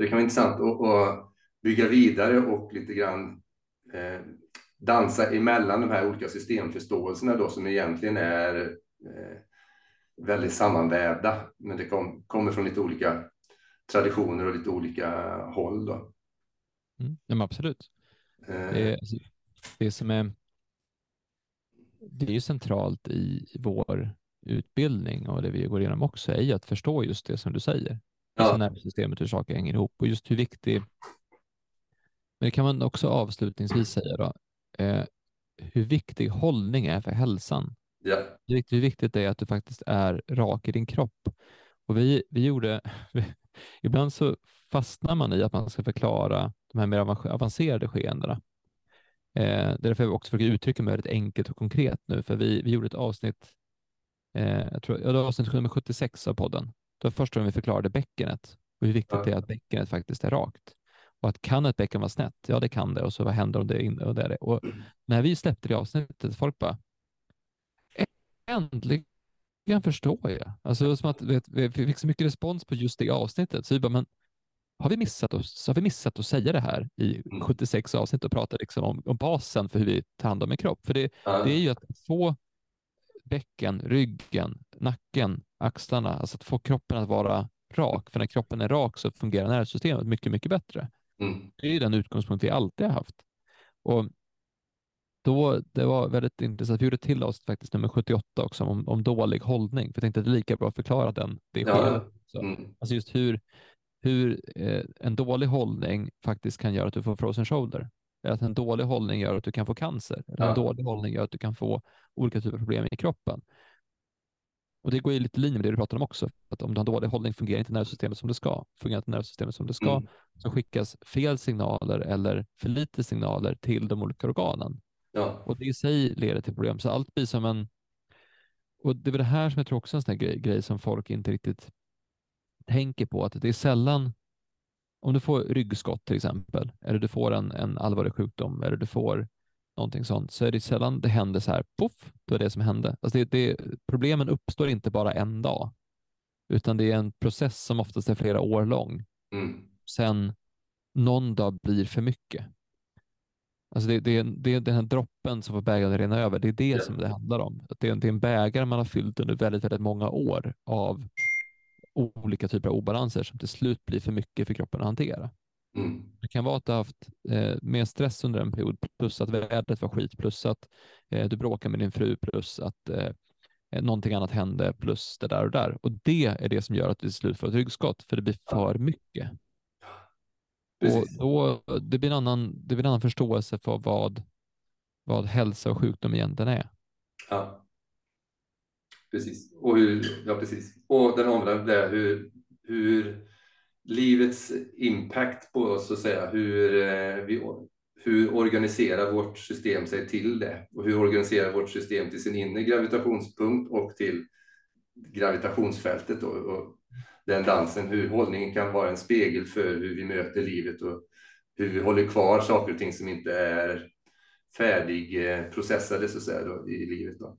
Det kan vara intressant att, att bygga vidare och lite grann eh, dansa emellan de här olika systemförståelserna då, som egentligen är eh, väldigt sammanvävda, men det kom, kommer från lite olika traditioner och lite olika håll. Då. Mm. Ja, absolut. Eh, Det, är, alltså, det som är det är ju centralt i vår utbildning och det vi går igenom också är ju att förstå just det som du säger. Alltså ja, nervsystemet, hur saker hänger ihop och just hur viktig. Men det kan man också avslutningsvis säga då. Eh, hur viktig hållning är för hälsan. ja, Hur viktigt, hur viktigt det är att du faktiskt är rak i din kropp. Och vi, vi gjorde, ibland så fastnar man i att man ska förklara de här mer avan- avancerade skeendena. Eh, det är därför jag också försöker uttrycka mig väldigt enkelt och konkret nu, för vi, vi gjorde ett avsnitt, eh, jag tror, ja, det var avsnitt nummer 76 av podden. Det var första gången vi förklarade bäckenet och hur viktigt Ja. det är att bäckenet faktiskt är rakt. Och att kan ett bäcken vara snett? Ja, det kan det. Och så vad händer om det är in- och det är? Och när vi släppte det avsnittet, folk bara, äntligen förstår jag. Alltså som att vet, vi fick så mycket respons på just det avsnittet, så vi bara, men har vi missat att, har vi missat att säga det här i Mm. 76 avsnitt och prata liksom om, om basen för hur vi tar hand om en kropp? För det, det är ju att få bäcken, ryggen, nacken, axlarna, alltså att få kroppen att vara rak. För när kroppen är rak så fungerar nervsystemet mycket, mycket bättre. mm, Det är ju den utgångspunkt vi alltid har haft. Och då, det var väldigt intressant. Vi gjorde till oss faktiskt nummer 78 också om, om dålig hållning. För jag tänkte att det är lika bra att förklara den. Det Ja, mm, Alltså just hur, hur eh, en dålig hållning faktiskt kan göra att du får frozen shoulder. Eller att en dålig hållning gör att du kan få cancer. Eller Ja. en dålig hållning gör att du kan få olika typer av problem i kroppen. Och det går ju lite i linje med det du pratade om också. Att om du har dålig hållning fungerar inte nervsystemet som det ska. Fungerar inte nervsystemet som det ska mm, så skickas fel signaler eller för lite signaler till de olika organen. ja, Och det i sig leder till problem. Så allt blir som en... Och det är väl det här som jag tror också är en sån grej, grej som folk inte riktigt tänker på. Att det är sällan, om du får ryggskott till exempel, eller du får en, en allvarlig sjukdom, eller du får någonting sånt, så är det sällan det händer så här, poff, det var det som hände. Alltså det, det, problemen uppstår inte bara en dag, utan det är en process som oftast är flera år lång mm, sen någon dag blir för mycket. Alltså det, det, det är den här droppen som får bägaren rinna över. Det är det Ja. som det handlar om. Att det, är, det är en bägare man har fyllt under väldigt, väldigt många år av olika typer av obalanser som till slut blir för mycket för kroppen att hantera. Mm. Det kan vara att du har haft eh, mer stress under en period, plus att vädret var skit, plus att eh, du bråkar med din fru, plus att eh, någonting annat hände, plus det där och där. Och det är det som gör att du till slut får ett ryggskott, för det blir för mycket. Och då, det, blir en annan, det blir en annan förståelse för vad, vad hälsa och sjukdom egentligen är. Ja. Precis. Och hur, ja, precis. Och den andra är hur, hur livets impact på oss, så att säga, hur, eh, vi, hur organiserar vårt system sig till det? Och hur organiserar vårt system till sin inre gravitationspunkt och till gravitationsfältet? Då, och den dansen, hur hållningen kan vara en spegel för hur vi möter livet och hur vi håller kvar saker och ting som inte är färdigprocessade så att säga, då, i livet. Då.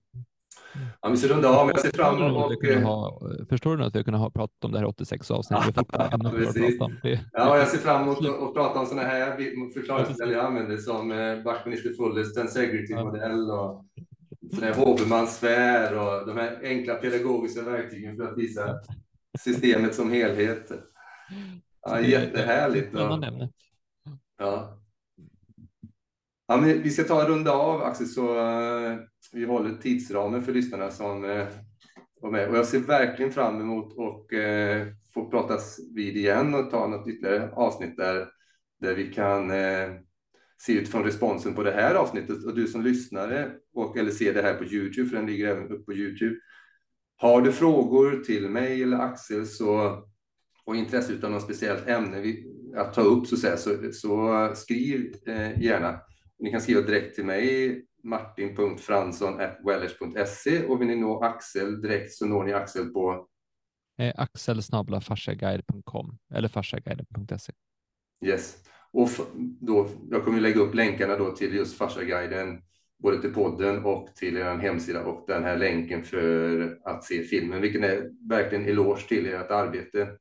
Ja, vi ska runda av, men jag ser fram emot... kunde ha, förstår du att vi kunde ha pratat om det här i 86 avsnitt? Vi har fortfarande ämnen kvar att Precis. Det, Ja, jag ser fram emot att, prata om sådana här förklaringsmodeller jag använder som eh, Backminister Fullest, Segregity-modell och sån här Hoberman-sfär och de här enkla pedagogiska verktygen för att visa systemet som helhet. Ja, jättehärligt. Och, ja. Ja, men vi ska ta en runda av Axel, så eh, vi håller tidsramen för lyssnarna som eh, var med. Och jag ser verkligen fram emot att eh, få pratas vid igen och ta något ytterligare avsnitt där, där vi kan eh, se utifrån responsen på det här avsnittet. Och du som lyssnare och eller ser det här på Youtube, för den ligger även uppe på Youtube. Har du frågor till mig eller Axel så, och intresse av något speciellt ämne vi, att ta upp så, så, så skriv eh, gärna. Ni kan skriva direkt till mig, martin.fransson.wellers.se och vill ni nå Axel direkt så når ni Axel på Eh, Axel eller farsaguiden.se. Yes. Och då, jag kommer lägga upp länkarna då till just Farsaguiden, både till podden och till er hemsida och den här länken för att se filmen, vilken är verkligen eloge till ert arbete,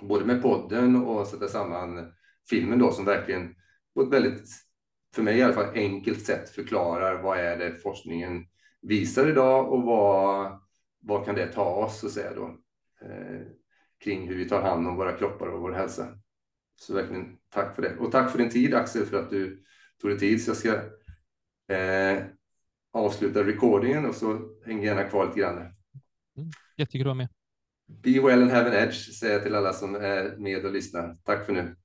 både med podden och sätta samman filmen då som verkligen på ett väldigt, för mig i alla fall, enkelt sätt förklarar vad är det forskningen visar idag och vad, vad kan det ta oss så att säga då, eh, kring hur vi tar hand om våra kroppar och vår hälsa. Så verkligen tack för det. Och tack för din tid Axel, för att du tog dig tid. Så jag ska eh, avsluta recordingen och så häng gärna kvar lite grann. Jättekul att vara med. Be well and have an edge, säger jag till alla som är med och lyssnar. Tack för nu.